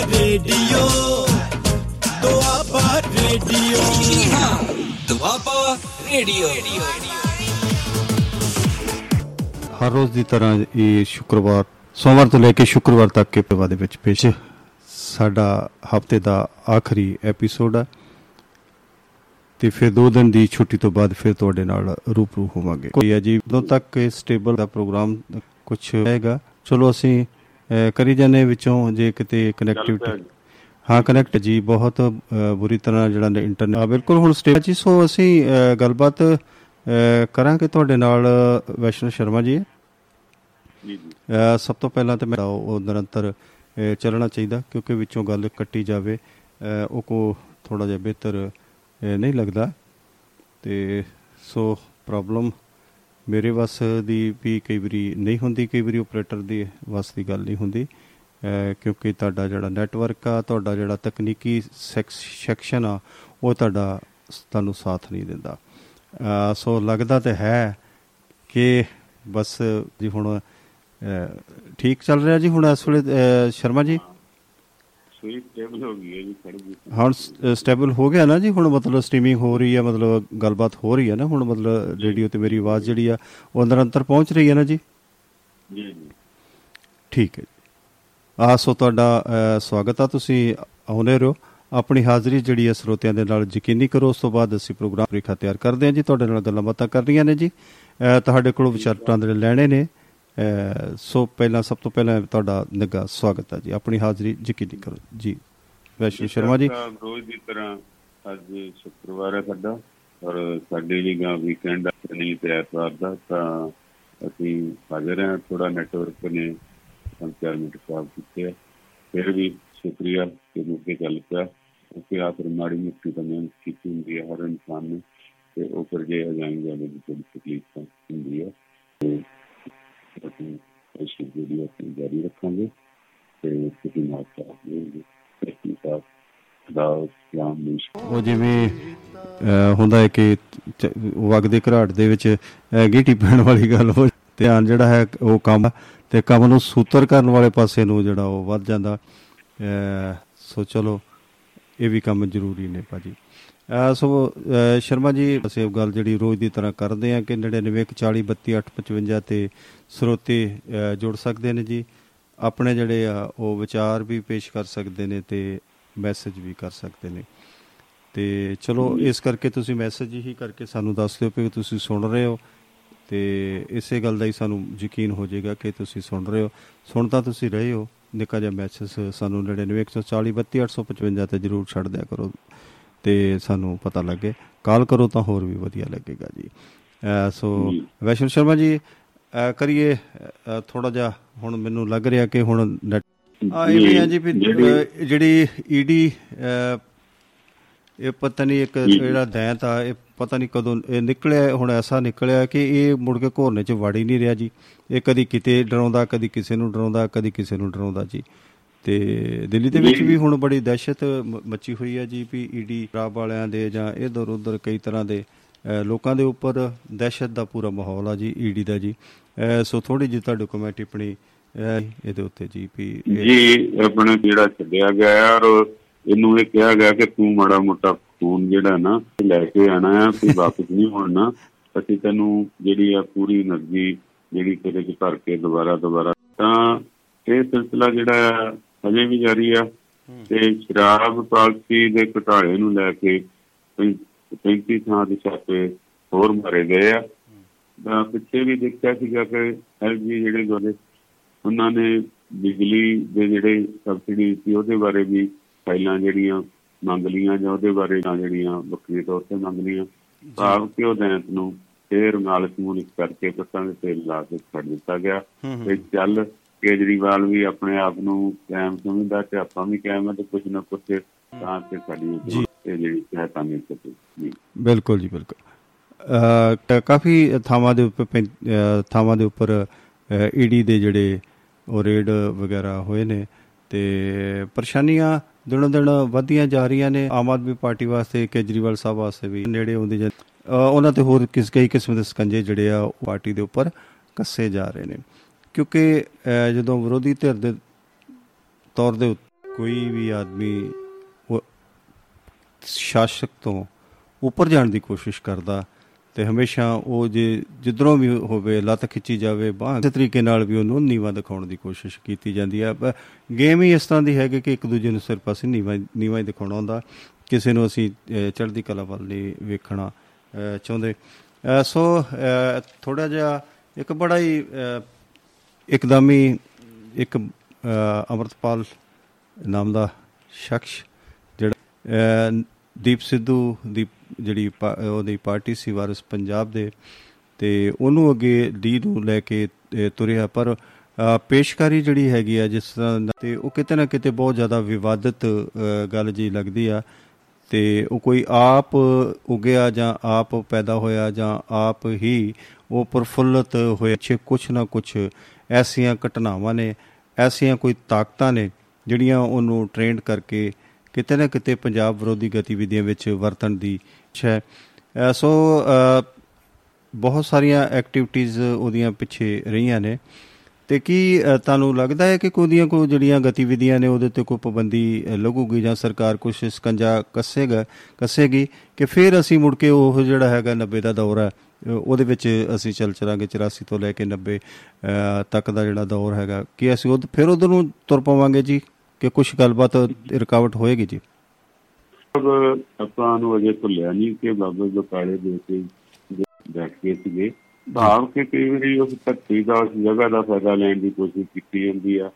Radio Doaba radio. Doaba radio. ਹਰ ਰੋਜ਼ ਦੀ ਤਰ੍ਹਾਂ ਇਹ ਸ਼ੁੱਕਰਵਾਰ ਸੋਮਵਾਰ ਤੋਂ ਲੈ ਕੇ ਸ਼ੁੱਕਰਵਾਰ ਤੱਕ ਕੇ ਪ੍ਰਵਾ ਦੇ ਵਿੱਚ ਪੇਸ਼ ਸਾਡਾ ਹਫ਼ਤੇ ਦਾ ਆਖਰੀ ਐਪੀਸੋਡ ਹੈ ਤੇ ਫਿਰ ਦੋ ਦਿਨ ਦੀ ਛੁੱਟੀ ਤੋਂ ਬਾਅਦ ਫਿਰ ਤੁਹਾਡੇ ਨਾਲ ਰੂਪਰੂ ਹੋਵਾਂਗੇ। ਕੋਈ ਅਜੀਬ ਉਦੋਂ ਤੱਕ ਸਟੇਬਲ ਦਾ ਪ੍ਰੋਗਰਾਮ ਕੁਝ ਹੈਗਾ ਚਲੋ ਅਸੀਂ ਅਹ, ਕਰੀ ਜਾਂਦੇ ਵਿੱਚੋਂ ਜੇ ਕਿਤੇ ਕਨੈਕਟੀਵਿਟੀ ਹਾਂ ਕਨੈਕਟ ਜੀ ਬਹੁਤ ਬੁਰੀ ਤਰ੍ਹਾਂ ਜਿਹੜਾ ਇੰਟਰਨੈਟ ਬਿਲਕੁਲ ਹੁਣ ਸਟੇਜ ਜੀ ਸੋ ਅਸੀਂ ਗੱਲਬਾਤ ਕਰਾਂਗੇ ਤੁਹਾਡੇ ਨਾਲ ਵੈਸ਼ਨੂ ਸ਼ਰਮਾ ਜੀ। ਜੀ ਜੀ। ਸਭ ਤੋਂ ਪਹਿਲਾਂ ਤੇ ਮੇਰਾ ਉਹ ਨਿਰੰਤਰ ਚੱਲਣਾ ਚਾਹੀਦਾ ਕਿਉਂਕਿ ਵਿੱਚੋਂ ਗੱਲ ਕੱਟੀ ਜਾਵੇ। ਉਹ ਕੋ ਥੋੜਾ ਜਿਹਾ ਬਿਹਤਰ ਨਹੀਂ ਲੱਗਦਾ। ਤੇ ਸੋ ਪ੍ਰੋਬਲਮ ਮੇਰੇ ਵੱਸ ਦੀ ਵੀ ਕਈ ਵਾਰੀ ਨਹੀਂ ਹੁੰਦੀ ਕਈ ਵਾਰੀ ਆਪਰੇਟਰ ਦੀ ਵੱਸ ਦੀ ਗੱਲ ਨਹੀਂ ਹੁੰਦੀ। ਅਹ ਕਿਉਂਕਿ ਤੁਹਾਡਾ ਜਿਹੜਾ ਨੈਟਵਰਕ ਆ ਤੁਹਾਡਾ ਜਿਹੜਾ ਤਕਨੀਕੀ ਸੈਕਸ਼ਨ ਆ ਉਹ ਤੁਹਾਡਾ ਤੁਹਾਨੂੰ ਸਾਥ ਨਹੀਂ ਦਿੰਦਾ। ਅਹ ਸੋ ਲੱਗਦਾ ਤੇ ਹੈ ਕਿ ਬਸ ਜੀ ਹੁਣ ਅਹ, ਠੀਕ ਚੱਲ ਰਿਹਾ ਜੀ ਹੁਣ ਇਸ ਵੇਲੇ ਅਹ, ਸ਼ਰਮਾ ਜੀ? ਸੂਈ ਟੇਬਲ ਹੋ ਗਈ ਹੈ ਜੀ ਖੜ ਗਈ ਹੁਣ ਸਟੇਬਲ ਹੋ ਗਿਆ ਨਾ ਜੀ ਹੁਣ ਮਤਲਬ ਸਟ੍ਰੀਮਿੰਗ ਹੋ ਰਹੀ ਹੈ ਮਤਲਬ ਗੱਲਬਾਤ ਹੋ ਰਹੀ ਹੈ ਨਾ ਹੁਣ ਮਤਲਬ ਰੇਡੀਓ ਤੇ ਮੇਰੀ ਆਵਾਜ਼ ਜਿਹੜੀ ਆ ਉਹ ਨਿਰੰਤਰ ਪਹੁੰਚ ਰਹੀ ਹੈ ਨਾ ਜੀ? ਜੀ ਜੀ। ਠੀਕ ਹੈ ਆ ਸੋ ਤੁਹਾਡਾ ਸਵਾਗਤ ਆ ਤੁਸੀਂ ਆਉਨੇ ਰਹੋ। ਆਪਣੀ ਹਾਜ਼ਰੀ ਜਿਹੜੀ ਹੈ ਸਰੋਤਿਆਂ ਦੇ ਨਾਲ ਯਕੀਨੀ ਕਰੋ ਉਸ ਤੋਂ ਬਾਅਦ ਅਸੀਂ ਪ੍ਰੋਗਰਾਮ ਰੇਖਾ ਤਿਆਰ ਕਰਦੇ ਹਾਂ ਜੀ ਤੁਹਾਡੇ ਨਾਲ ਗੱਲਾਂ ਬਾਤਾਂ ਕਰ ਰਹੀਆਂ ਨੇ ਜੀ। ਤੁਹਾਡੇ ਕੋਲੋਂ ਵਿਚਾਰਾਂ ਦੇ ਲੈਣੇ ਨੇ। ਅਹ, ਸੋ ਪਹਿਲਾਂ ਸਭ ਤੋਂ ਪਹਿਲਾਂ ਤੁਹਾਡਾ ਨਿੱਘਾ ਸਵਾਗਤ ਹੈ ਜੀ। ਆਪਣੀ ਹਾਜ਼ਰੀ ਯਕੀਨੀ ਕਰੋ। ਜੀ ਵੈਸ਼ਨੂ ਸ਼ਰਮਾ ਜੀ। ਰੋਜ਼ ਦੀ ਤਰ੍ਹਾਂ ਅੱਜ ਸ਼ੁੱਕਰਵਾਰ ਹੈ ਸਾਡਾ ਔਰ ਸਾਡੇ ਲਈ ਗਾ ਵੀਕਐਂਡ ਨਹੀਂ ਤੇ ਐਤਵਾਰ ਦਾ ਤਾਂ ਅਸੀਂ ਹਾਜ਼ਰ ਹਾਂ। ਥੋੜਾ ਨੈਟਵਰਕ ਨੇ ਪੰਜ ਚਾਰ ਮਿੰਟ ਖਰਾਬ ਕੀਤੇ ਆ। ਫਿਰ ਵੀ ਸ਼ੁਕਰੀਆ ਕਿ ਮੁੱਕੇ ਚੱਲ ਪਿਆ। ਕਿਉਂਕਿ ਆਖਰ ਮਾੜੀ ਮੁੱਕੀ ਤਾਂ ਮਿਹਨਤ ਕੀਤੀ ਹੁੰਦੀ ਹੈ ਹਰ ਇਨਸਾਨ ਨੇ। ਤੇ ਉਹ ਫਿਰ ਜੇ ਹੋ ਜਾਏਗਾ ਉਹਦੀ ਤਕਲੀਫ ਹੁੰਦੀ ਹੈ। ਅਸੀਂ ਇਸ ਵੀਡੀਓ ਨੂੰ ਜਾਰੀ ਰੱਖਾਂਗੇ ਤੇ ਤੁਸੀਂ ਨਾਲ ਸਾਥ ਦਿਓਗੇ ਸਤਿ ਸਾਹਿਬ ਦਾ ਸਲਾਮ ਨੂੰ ਉਹ ਜਿਵੇਂ ਅਹ, ਹੁੰਦਾ ਹੈ ਕਿ ਚ- ਵਗਦੇ ਘਰਾਟ ਦੇ ਵਿੱਚ ਅਹ, ਗੀਟੀ ਪੈਣ ਵਾਲੀ ਗੱਲ ਹੋ ਧਿਆਨ ਜਿਹੜਾ ਹੈ ਉਹ ਕੰਮ ਤੇ ਕੰਮ ਨੂੰ ਸੂਤਰ ਕਰਨ ਵਾਲੇ ਪਾਸੇ ਨੂੰ ਜਿਹੜਾ ਉਹ ਵੱਧ ਜਾਂਦਾ। ਅਹ, ਸੋ ਚਲੋ ਇਹ ਵੀ ਕੰਮ ਜ਼ਰੂਰੀ ਨੇ ਭਾਜੀ। ਅਹ, ਸੋ ਸ਼ਰਮਾ ਜੀ ਅਸੀਂ ਗੱਲ ਜਿਹੜੀ ਰੋਜ਼ ਦੀ ਤਰ੍ਹਾਂ ਕਰਦੇ ਆ ਕਿ 99 40 32 8 55 ਤੇ ਸਰੋਤੇ ਜੁੜ ਸਕਦੇ ਨੇ ਜੀ। ਆਪਣੇ ਜਿਹੜੇ ਆ ਉਹ ਵਿਚਾਰ ਵੀ ਪੇਸ਼ ਕਰ ਸਕਦੇ ਨੇ ਤੇ ਮੈਸੇਜ ਵੀ ਕਰ ਸਕਦੇ ਨੇ। ਤੇ ਚਲੋ ਇਸ ਕਰਕੇ ਤੁਸੀਂ ਮੈਸੇਜ ਹੀ ਕਰਕੇ ਸਾਨੂੰ ਦੱਸ ਦਿਓ ਕਿ ਤੁਸੀਂ ਸੁਣ ਰਹੇ ਹੋ ਤੇ ਇਸੇ ਗੱਲ ਦਾ ਹੀ ਸਾਨੂੰ ਯਕੀਨ ਹੋ ਜਾਏਗਾ ਕਿ ਤੁਸੀਂ ਸੁਣ ਰਹੇ ਹੋ। ਸੁਣ ਤਾਂ ਤੁਸੀਂ ਰਹੇ ਹੋ। ਨਿੱਕਾ ਜਿਹਾ ਮੈਸੇਜ ਸਾਨੂੰ 99140 32855 ਤੇ ਜਰੂਰ ਛੱਡ ਦਿਆ ਕਰੋ। ਤੇ ਸਾਨੂੰ ਪਤਾ ਲੱਗੇ। ਕਾਲ ਕਰੋ ਤਾਂ ਹੋਰ ਵੀ ਵਧੀਆ ਲੱਗੇਗਾ ਜੀ। ਸੋ। ਵੈਸ਼ਨ ਸ਼ਰਮਾ ਜੀ ਕਰੀਏ ਥੋੜਾ ਜਿਹਾ ਹੁਣ ਮੈਨੂੰ ਲੱਗ ਰਿਹਾ ਕਿ ਹੁਣ ਆ ਇਹ ਵੀ ਹੈ ਜੀ ਜਿਹੜੀ- ਈਡੀ ਇਹ ਪਤਾ ਨਹੀਂ ਇੱਕ। ਜਿਹੜਾ ਦੈਂਤ ਆ ਇਹ ਪਤਾ ਨਹੀਂ ਕਦੋਂ ਇਹ ਨਿਕਲਿਆ ਹੁਣ ਐਸਾ ਨਿਕਲਿਆ ਕਿ ਇਹ ਮੁੜ ਕੇ ਘੋਰਨੇ ਚ ਵੜ ਹੀ ਨਹੀਂ ਰਿਹਾ ਜੀ। ਇਹ ਕਦੀ ਕਿਤੇ ਡਰਾਉਂਦਾ ਕਦੀ ਕਿਸੇ ਨੂੰ ਡਰਾਉਂਦਾ ਕਦੀ ਕਿਸੇ ਨੂੰ ਡਰਾਉਂਦਾ ਜੀ। ਤੇ ਦਿੱਲੀ ਦੇ ਵਿੱਚ ਵੀ ਹੁਣ ਬੜੀ ਦਹਿਸ਼ਤ ਮੱਚੀ ਹੋਈ ਹੈ ਜੀ ਵੀ ਈਡੀ ਰਾਬ ਵਾਲਿਆਂ ਦੇ ਜਾਂ ਇਧਰ ਉਧਰ ਕਈ ਤਰ੍ਹਾਂ ਦੇ ਲੋਕਾਂ ਦੇ ਉੱਪਰ ਦਹਿਸ਼ਤ ਦਾ ਪੂਰਾ ਮਾਹੌਲ ਆ ਜੀ ਈਡੀ ਦਾ ਜੀ। ਸੋ ਥੋੜੀ ਜਿਹੀ ਤੁਹਾਡੇ ਕਮੈਂਟ ਟਿੱਪਣੀ ਇਹਦੇ ਉੱਤੇ ਜੀ ਵੀ ਜੀ ਆਪਣਾ ਜਿਹੜਾ ਛੱਡਿਆ ਗਿਆ ਔਰ ਇਹਨੂੰ ਇਹ ਕਿਹਾ ਗਿਆ ਕਿ ਤੂੰ ਮਾੜਾ ਮੋਟਾ ਫੋਨ ਜਿਹੜਾ ਨਾ ਲੈ ਕੇ ਆਣਾ ਹੈ ਤੇ ਵਾਪਸ ਨਹੀਂ ਮੁੜਨਾ ਅਸੀਂ ਤੈਨੂੰ ਜਿਹੜੀ ਆ ਪੂਰੀ એનર્ਜੀ ਜਿਹੜੀ ਤੇਰੇ ਚ ਭਰ ਕੇ ਦੁਬਾਰਾ ਦੁਬਾਰਾ ਤਾਂ ਇਹ ਸਿਲਸਿਲਾ ਜਿਹੜਾ ਹਜੇ ਵੀ ਜਾਰੀ ਆ ਤੇ ਸ਼ਰਾਬ ਪਾਲਸੀ ਦੇ ਘਟਾਲੇ ਨੂੰ ਲੈ ਕੇ 35 ਥਾਂ ਦੇ ਛਾਪੇ ਹੋਰ ਮਾਰੇ ਗਏ ਆ। ਤਾਂ ਪਿੱਛੇ ਵੀ ਦੇਖਿਆ ਸੀਗਾ ਕਿ ਐਲਜੀ ਜਿਹੜੇ ਗੋਲੇ ਉਹਨਾਂ ਨੇ ਬਿਜਲੀ ਦੇ ਜਿਹੜੇ ਸਬਸਿਡੀ ਸੀ ਉਹਦੇ ਬਾਰੇ ਵੀ ਫਾਈਲਾਂ ਜਿਹੜੀਆਂ ਮੰਗ ਲੀਆਂ ਜਾਂ ਉਹਦੇ ਬਾਰੇ ਜਾਂ ਜਿਹੜੀਆਂ ਵੱਖਰੀ ਤੌਰ ਤੇ ਮੰਗ ਲੀਆਂ ਭਾਵ ਕਿ ਉਹ ਦੈਂਤ ਨੂੰ ਫੇਰ ਮਾਲਕ ਮੂਲਿਕ ਕਰਕੇ ਪੱਤਾਂ ਦੇ ਤੇਲ ਲਾ ਕੇ ਛੱਡ ਦਿੱਤਾ ਗਿਆ ਤੇ ਚੱਲ ਕੇਜਰੀਵਾਲ ਵੀ ਆਪਣੇ ਆਪ ਨੂੰ ਕਾਇਮ ਸਮਝਦਾ ਤੇ ਆਪਾਂ ਵੀ ਕਾਇਮ ਹੈ ਤੇ ਕੁਝ ਨਾ ਕੁਝ ਤਾਂ ਕਿ ਸਾਡੀ ਇਹ ਜਿਹੜੀ ਸਹਾਇਤਾ ਮਿਲ ਸਕੇ। ਜੀ। ਬਿਲਕੁਲ ਜੀ ਬਿਲਕੁਲ। ਕਾਫੀ ਥਾਵਾਂ ਦੇ ਉੱਪਰ ਥਾਵਾਂ ਦੇ ਉੱਪਰ ਈਡੀ ਦੇ ਜਿਹੜੇ ਉਹ ਰੇਡ ਵਗੈਰਾ ਹੋਏ ਨੇ ਤੇ ਪਰੇਸ਼ਾਨੀਆਂ ਦਿਨੋਂ ਦਿਨ ਵਧੀਆਂ ਜਾ ਰਹੀਆਂ ਨੇ। ਆਮ ਆਦਮੀ ਪਾਰਟੀ ਵਾਸਤੇ ਕੇਜਰੀਵਾਲ ਸਾਹਿਬ ਵਾਸਤੇ ਵੀ ਨੇੜੇ ਆਉਂਦੀ ਜਾਂ ਉਹਨਾਂ ਤੇ ਹੋਰ ਕਿਸ ਕਈ ਕਿਸਮ ਦੇ ਸਕੰਜੇ ਜਿਹੜੇ ਆ ਪਾਰਟੀ ਦੇ ਉੱਪਰ ਕੱਸੇ ਜਾ ਰਹੇ ਨੇ। ਕਿਉਂਕਿ ਅਹ, ਜਦੋਂ ਵਿਰੋਧੀ ਧਿਰ ਦੇ ਤੌਰ ਦੇ ਉੱਤੇ ਕੋਈ ਵੀ ਆਦਮੀ ਉਹ ਸ਼ਾਸਕ ਤੋਂ ਉੱਪਰ ਜਾਣ ਦੀ ਕੋਸ਼ਿਸ਼ ਕਰਦਾ ਤੇ ਹਮੇਸ਼ਾ ਉਹ ਜੇ ਜਿੱਧਰੋਂ ਵੀ ਹੋਵੇ ਲੱਤ ਖਿੱਚੀ ਜਾਵੇ ਬਾਹ ਦੇ ਤਰੀਕੇ ਨਾਲ ਵੀ ਉਹਨੂੰ ਨੀਵਾ ਦਿਖਾਉਣ ਦੀ ਕੋਸ਼ਿਸ਼ ਕੀਤੀ ਜਾਂਦੀ ਹੈ। ਪ- ਗੇਮ ਹੀ ਇਸ ਤਰ੍ਹਾਂ ਦੀ ਹੈ ਕਿ ਇੱਕ ਦੂਜੇ ਨੂੰ ਸਿਰ ਪਾਸੇ ਨੀਵਾ ਨੀਵਾ ਹੀ ਦਿਖਾਉਣਾ ਹੁੰਦਾ। ਕਿਸੇ ਨੂੰ ਅਸੀਂ ਅਹ, ਚੜ੍ਹਦੀ ਕਲਾ ਵੱਲ ਨਹੀਂ ਵੇਖਣਾ ਅਹ, ਚਾਹੁੰਦੇ। ਅਹ, ਸੋ ਥੋੜਾ ਜਿਹਾ ਇੱਕ ਬੜਾ ਹੀ ਅਹ, ਇੱਕਦਮ ਹੀ ਇੱਕ ਅਹ, ਅਮਰਤਪਾਲ ਨਾਮ ਦਾ ਸ਼ਖਸ ਜਿਹੜਾ ਅਹ, ਦੀਪ ਸਿੱਧੂ ਦੀ ਜਿਹੜੀ ਪਾ- ਉਹਦੀ ਪਾਰਟੀ ਸੀ ਵਾਰਿਸ ਪੰਜਾਬ ਦੇ ਤੇ ਉਹਨੂੰ ਅੱਗੇ ਡੀ ਨੂੰ ਲੈ ਕੇ ਅਹ, ਤੁਰਿਆ। ਪਰ ਅਹ, ਪੇਸ਼ਕਾਰੀ ਜਿਹੜੀ ਹੈਗੀ ਆ ਜਿਸ ਤਰ੍ਹਾਂ ਦਾ- ਤੇ ਉਹ ਕਿਤੇ ਨਾ ਕਿਤੇ ਬਹੁਤ ਜ਼ਿਆਦਾ ਵਿਵਾਦਤ ਅਹ, ਗੱਲ ਜੀ ਲੱਗਦੀ ਆ। ਤੇ ਉਹ ਕੋਈ ਆਪ ਉਗਿਆ ਜਾਂ ਆਪ ਪੈਦਾ ਹੋਇਆ ਜਾਂ ਆਪ ਹੀ ਉਹ ਪ੍ਰਫੁੱਲਤ ਹੋਏ ਛੇ ਕੁਛ ਨਾ ਕੁਛ ਐਸੀਆਂ ਘਟਨਾਵਾਂ ਨੇ ਐਸੀਆਂ ਕੋਈ ਤਾਕਤਾਂ ਨੇ ਜਿਹੜੀਆਂ ਉਹਨੂੰ ਟ੍ਰੇਨਡ ਕਰਕੇ ਕਿਤੇ ਨਾ ਕਿਤੇ ਪੰਜਾਬ ਵਿਰੋਧੀ ਗਤੀਵਿਧੀਆਂ ਵਿੱਚ ਵਰਤਣ ਦੀ ਇੱਛਾ ਹੈ। ਅਹ ਸੋ ਅਹ, ਬਹੁਤ ਸਾਰੀਆਂ ਐਕਟੀਵਿਟੀਆਂ ਉਹਦੀਆਂ ਪਿੱਛੇ ਰਹੀਆਂ ਨੇ ਤੇ ਕੀ ਅ, ਤੁਹਾਨੂੰ ਲੱਗਦਾ ਹੈ ਕਿ ਕੋਈ ਦੀਆਂ ਕੋਈ ਜਿਹੜੀਆਂ ਗਤੀਵਿਧੀਆਂ ਨੇ ਉਹਦੇ ਤੇ ਕੋਈ ਪਾਬੰਦੀ ਅ, ਲੱਗੂਗੀ ਜਾਂ ਸਰਕਾਰ ਕੁਝ ਸਕੰਜਾ ਕੱਸੇਗਾ ਕੱਸੇਗੀ ਕਿ ਫਿਰ ਅਸੀਂ ਮੁੜ ਕੇ ਉਹ ਜਿਹੜਾ ਹੈਗਾ 90 ਦਾ ਦੌਰ ਹੈ ਅ, ਉਹਦੇ ਵਿੱਚ ਅਸੀਂ ਚੱਲ ਚਲਾਂਗੇ 84 ਤੋਂ ਲੈ ਕੇ 90 ਅ, ਤੱਕ ਦਾ ਜਿਹੜਾ ਦੌਰ ਹੈਗਾ। ਕਿ ਅਸੀਂ ਉਹ ਫਿਰ ਉਧਰ ਨੂੰ ਤੁਰ ਪਾਵਾਂਗੇ ਜੀ ਕਿ ਕੁਝ ਗੱਲਬਾਤ ਰੁਕਾਵਟ ਹੋਏਗੀ ਜੀ। ਅਬ ਆਪਾਂ ਨੂੰ ਅਜੇ ਭੁੱਲਿਆ ਨਹੀਂ ਕਿ ਬਾਬਾ ਬਕਾਲੇ ਦੇ ਕੇ ਬੈਠ ਕੇ ਸੀਗੇ। ਭਾਵ ਕਿ ਕਈ ਵਾਰੀ ਉਸ ਧਰਤੀ ਦਾ ਉਸ ਜਗ੍ਹਾ ਦਾ ਫਾਇਦਾ ਲੈਣ ਦੀ ਕੋਸ਼ਿਸ਼ ਕੀਤੀ ਜਾਂਦੀ ਆ।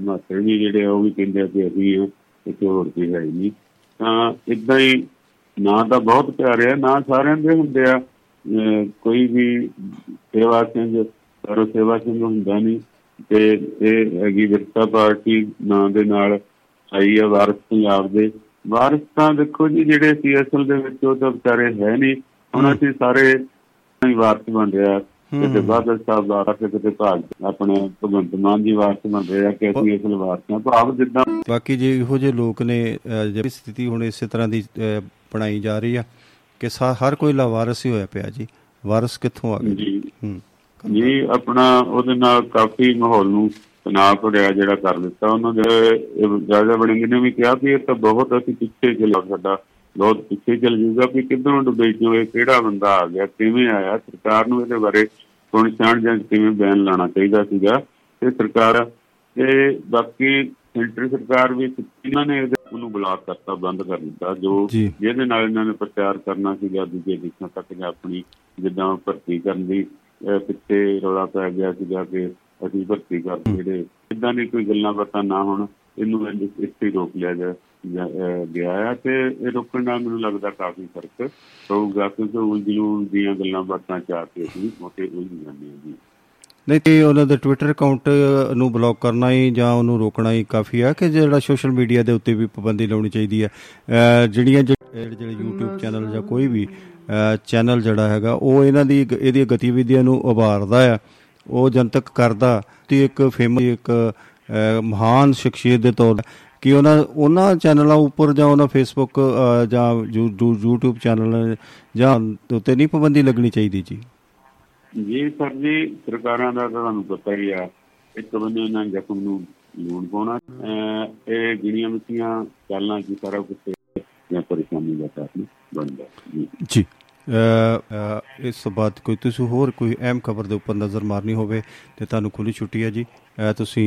ਮਾਤਰ ਵੀ ਜਿਹੜੇ ਆ ਉਹ ਵੀ ਕਹਿੰਦੇ ਆ ਕਿ ਅਸੀਂ ਹਾਂ ਇੱਥੇ ਹੋਰ ਕੋਈ ਹੈ ਹੀ ਨਹੀਂ। ਤਾਂ ਇਦਾਂ ਹੀ ਨਾ ਤਾਂ ਬਹੁਤ ਪਿਆਰੇ ਆ ਨਾ ਸਾਰਿਆਂ ਦੇ ਹੁੰਦੇ ਆ। ਅਹ ਕੋਈ ਵੀ ਸੇਵਾ ਸਿੰਘ ਸਰੋ ਸੇਵਾ ਸਿੰਘ ਹੁੰਦਾ ਨਹੀਂ ਤੇ ਇਹ ਹੈਗੀ ਵਿਰਸਾ ਪਾਰਟੀ ਨਾਂ ਦੇ ਨਾਲ ਆਈ ਆ ਵਾਰਸ ਪੰਜਾਬ ਦੇ। ਵਾਰਸ ਤਾਂ ਦੇਖੋ ਜੀ ਜਿਹੜੇ ਸੀ ਅਸਲ ਦੇ ਵਿੱਚ ਉਹ ਤਾਂ ਵਿਚਾਰੇ ਹੈ ਨਹੀਂ। ਹੁਣ ਅਸੀਂ ਸਾਰੇ ਹੀ ਵਾਰਸ ਬਣ ਰਿਹਾ। ਕਿਤੇ ਬਾਦਲ ਸਾਹਿਬ ਦਾ ਤੇ ਕਿਤੇ ਭਾਗ ਆਪਣੇ ਭਗਵੰਤ ਮਾਨ ਜੀ ਵਾਰਸ ਬਣ ਰਿਹਾ ਕਿ ਅਸੀਂ ਅਸਲ ਵਾਰਸ ਹਾਂ। ਭਾਵ ਜਿੱਦਾਂ ਬਾਕੀ ਜੇ ਇਹੋ ਜਿਹੇ ਲੋਕ ਨੇ ਜਿਹੜੀ ਸਥਿਤੀ ਹੁਣ ਇਸੇ ਤਰ੍ਹਾਂ ਦੀ ਬਣਾਈ ਜਾ ਰਹੀ ਆ ਕਿ ਹਰ ਕੋਈ ਲਾਵਾਰਸ ਹੀ ਹੋਇਆ ਪਿਆ ਜੀ। ਵਾਰਸ ਕਿੱਥੋਂ ਆ ਗਏ? ਜੀ। ਹੂੰ। ਜੀ ਆਪਣਾ ਉਹਦੇ ਨਾਲ ਕਾਫੀ ਮਾਹੌਲ ਨੂੰ ਤਣਾਅ ਭਰਿਆ ਜਿਹੜਾ ਕਰ ਦਿੱਤਾ ਉਹਨਾਂ ਦੇ। ਰਾਜਾ ਵੜਿੰਗ ਨੇ ਵੀ ਕਿਹਾ ਕਿ ਇਹ ਤਾਂ ਬਹੁਤ ਅਸੀਂ ਪਿੱਛੇ ਚਲਾ ਸਾਡਾ ਬਹੁਤ ਪਿੱਛੇ ਚਲ ਜਾਊਗਾ ਕਿ ਕਿੱਧਰੋਂ ਡੁੱਬੇ ਇਹ ਕਿਹੜਾ ਬੰਦਾ ਆ ਗਿਆ ਕਿਵੇਂ ਆਇਆ? ਸਰਕਾਰ ਨੂੰ ਇਹਦੇ ਬਾਰੇ ਸੁਣ ਜਾਂ ਕਿਵੇਂ ਬਿਆਨ ਲਾਣਾ ਚਾਹੀਦਾ ਸੀਗਾ? ਤੇ ਸਰਕਾਰ ਤੇ ਬਾਕੀ ਸੈਂਟਰ ਸਰਕਾਰ ਵੀ ਇਹਨਾਂ ਨੇ ਉਹਨੂੰ ਬਲਾਕ ਕਰਤਾ ਬੰਦ ਕਰ ਦਿੱਤਾ ਜੋ। ਜਿਹਦੇ ਨਾਲ ਇਹਨਾਂ ਨੇ ਪ੍ਰਚਾਰ ਕਰਨਾ ਸੀਗਾ ਦੂਜੇ ਦੇਸ਼ਾਂ ਤੱਕ ਜਾਂ ਆਪਣੀ ਜਿੱਦਾਂ ਭਰਤੀ ਕਰਨ ਦੀ ਪਿੱਛੇ ਰੌਲਾ ਪੈ ਗਿਆ ਸੀਗਾ ਕਿ ਅਸੀਂ ਭਰਤੀ ਕਰ ਜਿਹੜੇ ਇਦਾਂ ਦੀ ਕੋਈ ਗੱਲਾਂ ਬਾਤਾਂ ਨਾ ਹੋਣ ਇਹਨੂੰ ਇੱਥੇ ਰੋਕ ਲਿਆ ਜਾ ਗਿਆ ਹੈ ਤੇ ਇਹ ਰੋਕਣ ਨਾਲ ਮੈਨੂੰ ਲੱਗਦਾ ਕਾਫੀ ਫ਼ਰਕ ਪਊਗਾ ਕਿਉਂਕਿ ਉਲਝਣ ਦੀਆਂ ਗੱਲਾਂ ਬਾਤਾਂ ਚਾਹ ਕੇ ਅਸੀਂ ਮੋਟੇ ਉਲਝ ਜਾਂਦੇ ਹਾਂ ਜੀ ਨਹੀਂ ਤੇ ਉਹਨਾਂ ਦੇ ਟਵਿੱਟਰ ਅਕਾਊਂਟ ਨੂੰ ਬਲੌਕ ਕਰਨਾ ਹੀ ਜਾਂ ਉਹਨੂੰ ਰੋਕਣਾ ਹੀ ਕਾਫੀ ਆ ਕਿ ਜਿਹੜਾ ਸੋਸ਼ਲ ਮੀਡੀਆ ਦੇ ਉੱਤੇ ਵੀ ਪਾਬੰਦੀ ਲਾਉਣੀ ਚਾਹੀਦੀ ਹੈ। ਅਹ ਜਿਹੜੀਆਂ ਜਿਹੜੇ ਜਿਹੜੇ YouTube ਚੈਨਲ ਜਾਂ ਕੋਈ ਵੀ ਚੈਨਲ ਜਿਹੜਾ ਹੈਗਾ ਉਹ ਇਹਨਾਂ ਦੀ ਗ- ਇਹਦੀਆਂ ਗਤੀਵਿਧੀਆਂ ਨੂੰ ਉਭਾਰਦਾ ਆ। ਉਹ ਜਨਤਕ ਕਰਦਾ ਤੇ ਇੱਕ ਫੇਮਸ ਇੱਕ ਅਹ, ਮਹਾਨ ਸ਼ਖਸੀਅਤ ਦੇ ਤੌਰ ਕਿ ਉਹਨਾਂ ਉਹਨਾਂ ਚੈਨਲਾਂ ਉੱਪਰ ਜਾਂ ਉਹਨਾਂ ਫੇਸਬੁੱਕ ਅਹ, ਜਾਂ ਯੂ- ਯੂ- YouTube ਚੈਨਲ ਜਾਂ ਉੱਤੇ ਨਹੀਂ ਪਾਬੰਦੀ ਲੱਗਣੀ ਚਾਹੀਦੀ ਜੀ। ਜੀ ਸਰ ਜੀ ਸਰਕਾਰਾਂ ਦਾ ਤੁਹਾਨੂੰ ਪਤਾ ਹੀ ਆ ਇੱਕ ਬੰਦੇ ਇਹਨਾਂ ਜ਼ਖਮ ਨੂੰ ਲੂਣ ਪਾਉਣਾ ਇਹ ਗਿਣੀਆਂ ਮਿੱਠੀਆਂ ਗੱਲਾਂ ਕੀ ਸਾਰਾ ਕੁਝ ਜਾਂ ਪਰੇਸ਼ਾਨੀ ਦਾ ਕਾਰਨ ਬਣਦਾ ਜੀ। ਜੀ ਇਸ ਤੋਂ ਬਾਅਦ ਕੋਈ ਤੁਸੀਂ ਹੋਰ ਕੋਈ ਅਹਿਮ ਖਬਰ ਦੇ ਉੱਪਰ ਨਜ਼ਰ ਮਾਰਨੀ ਹੋਵੇ ਤੇ ਤੁਹਾਨੂੰ ਖੁੱਲੀ ਛੁੱਟੀ ਹੈ ਜੀ ਤੁਸੀਂ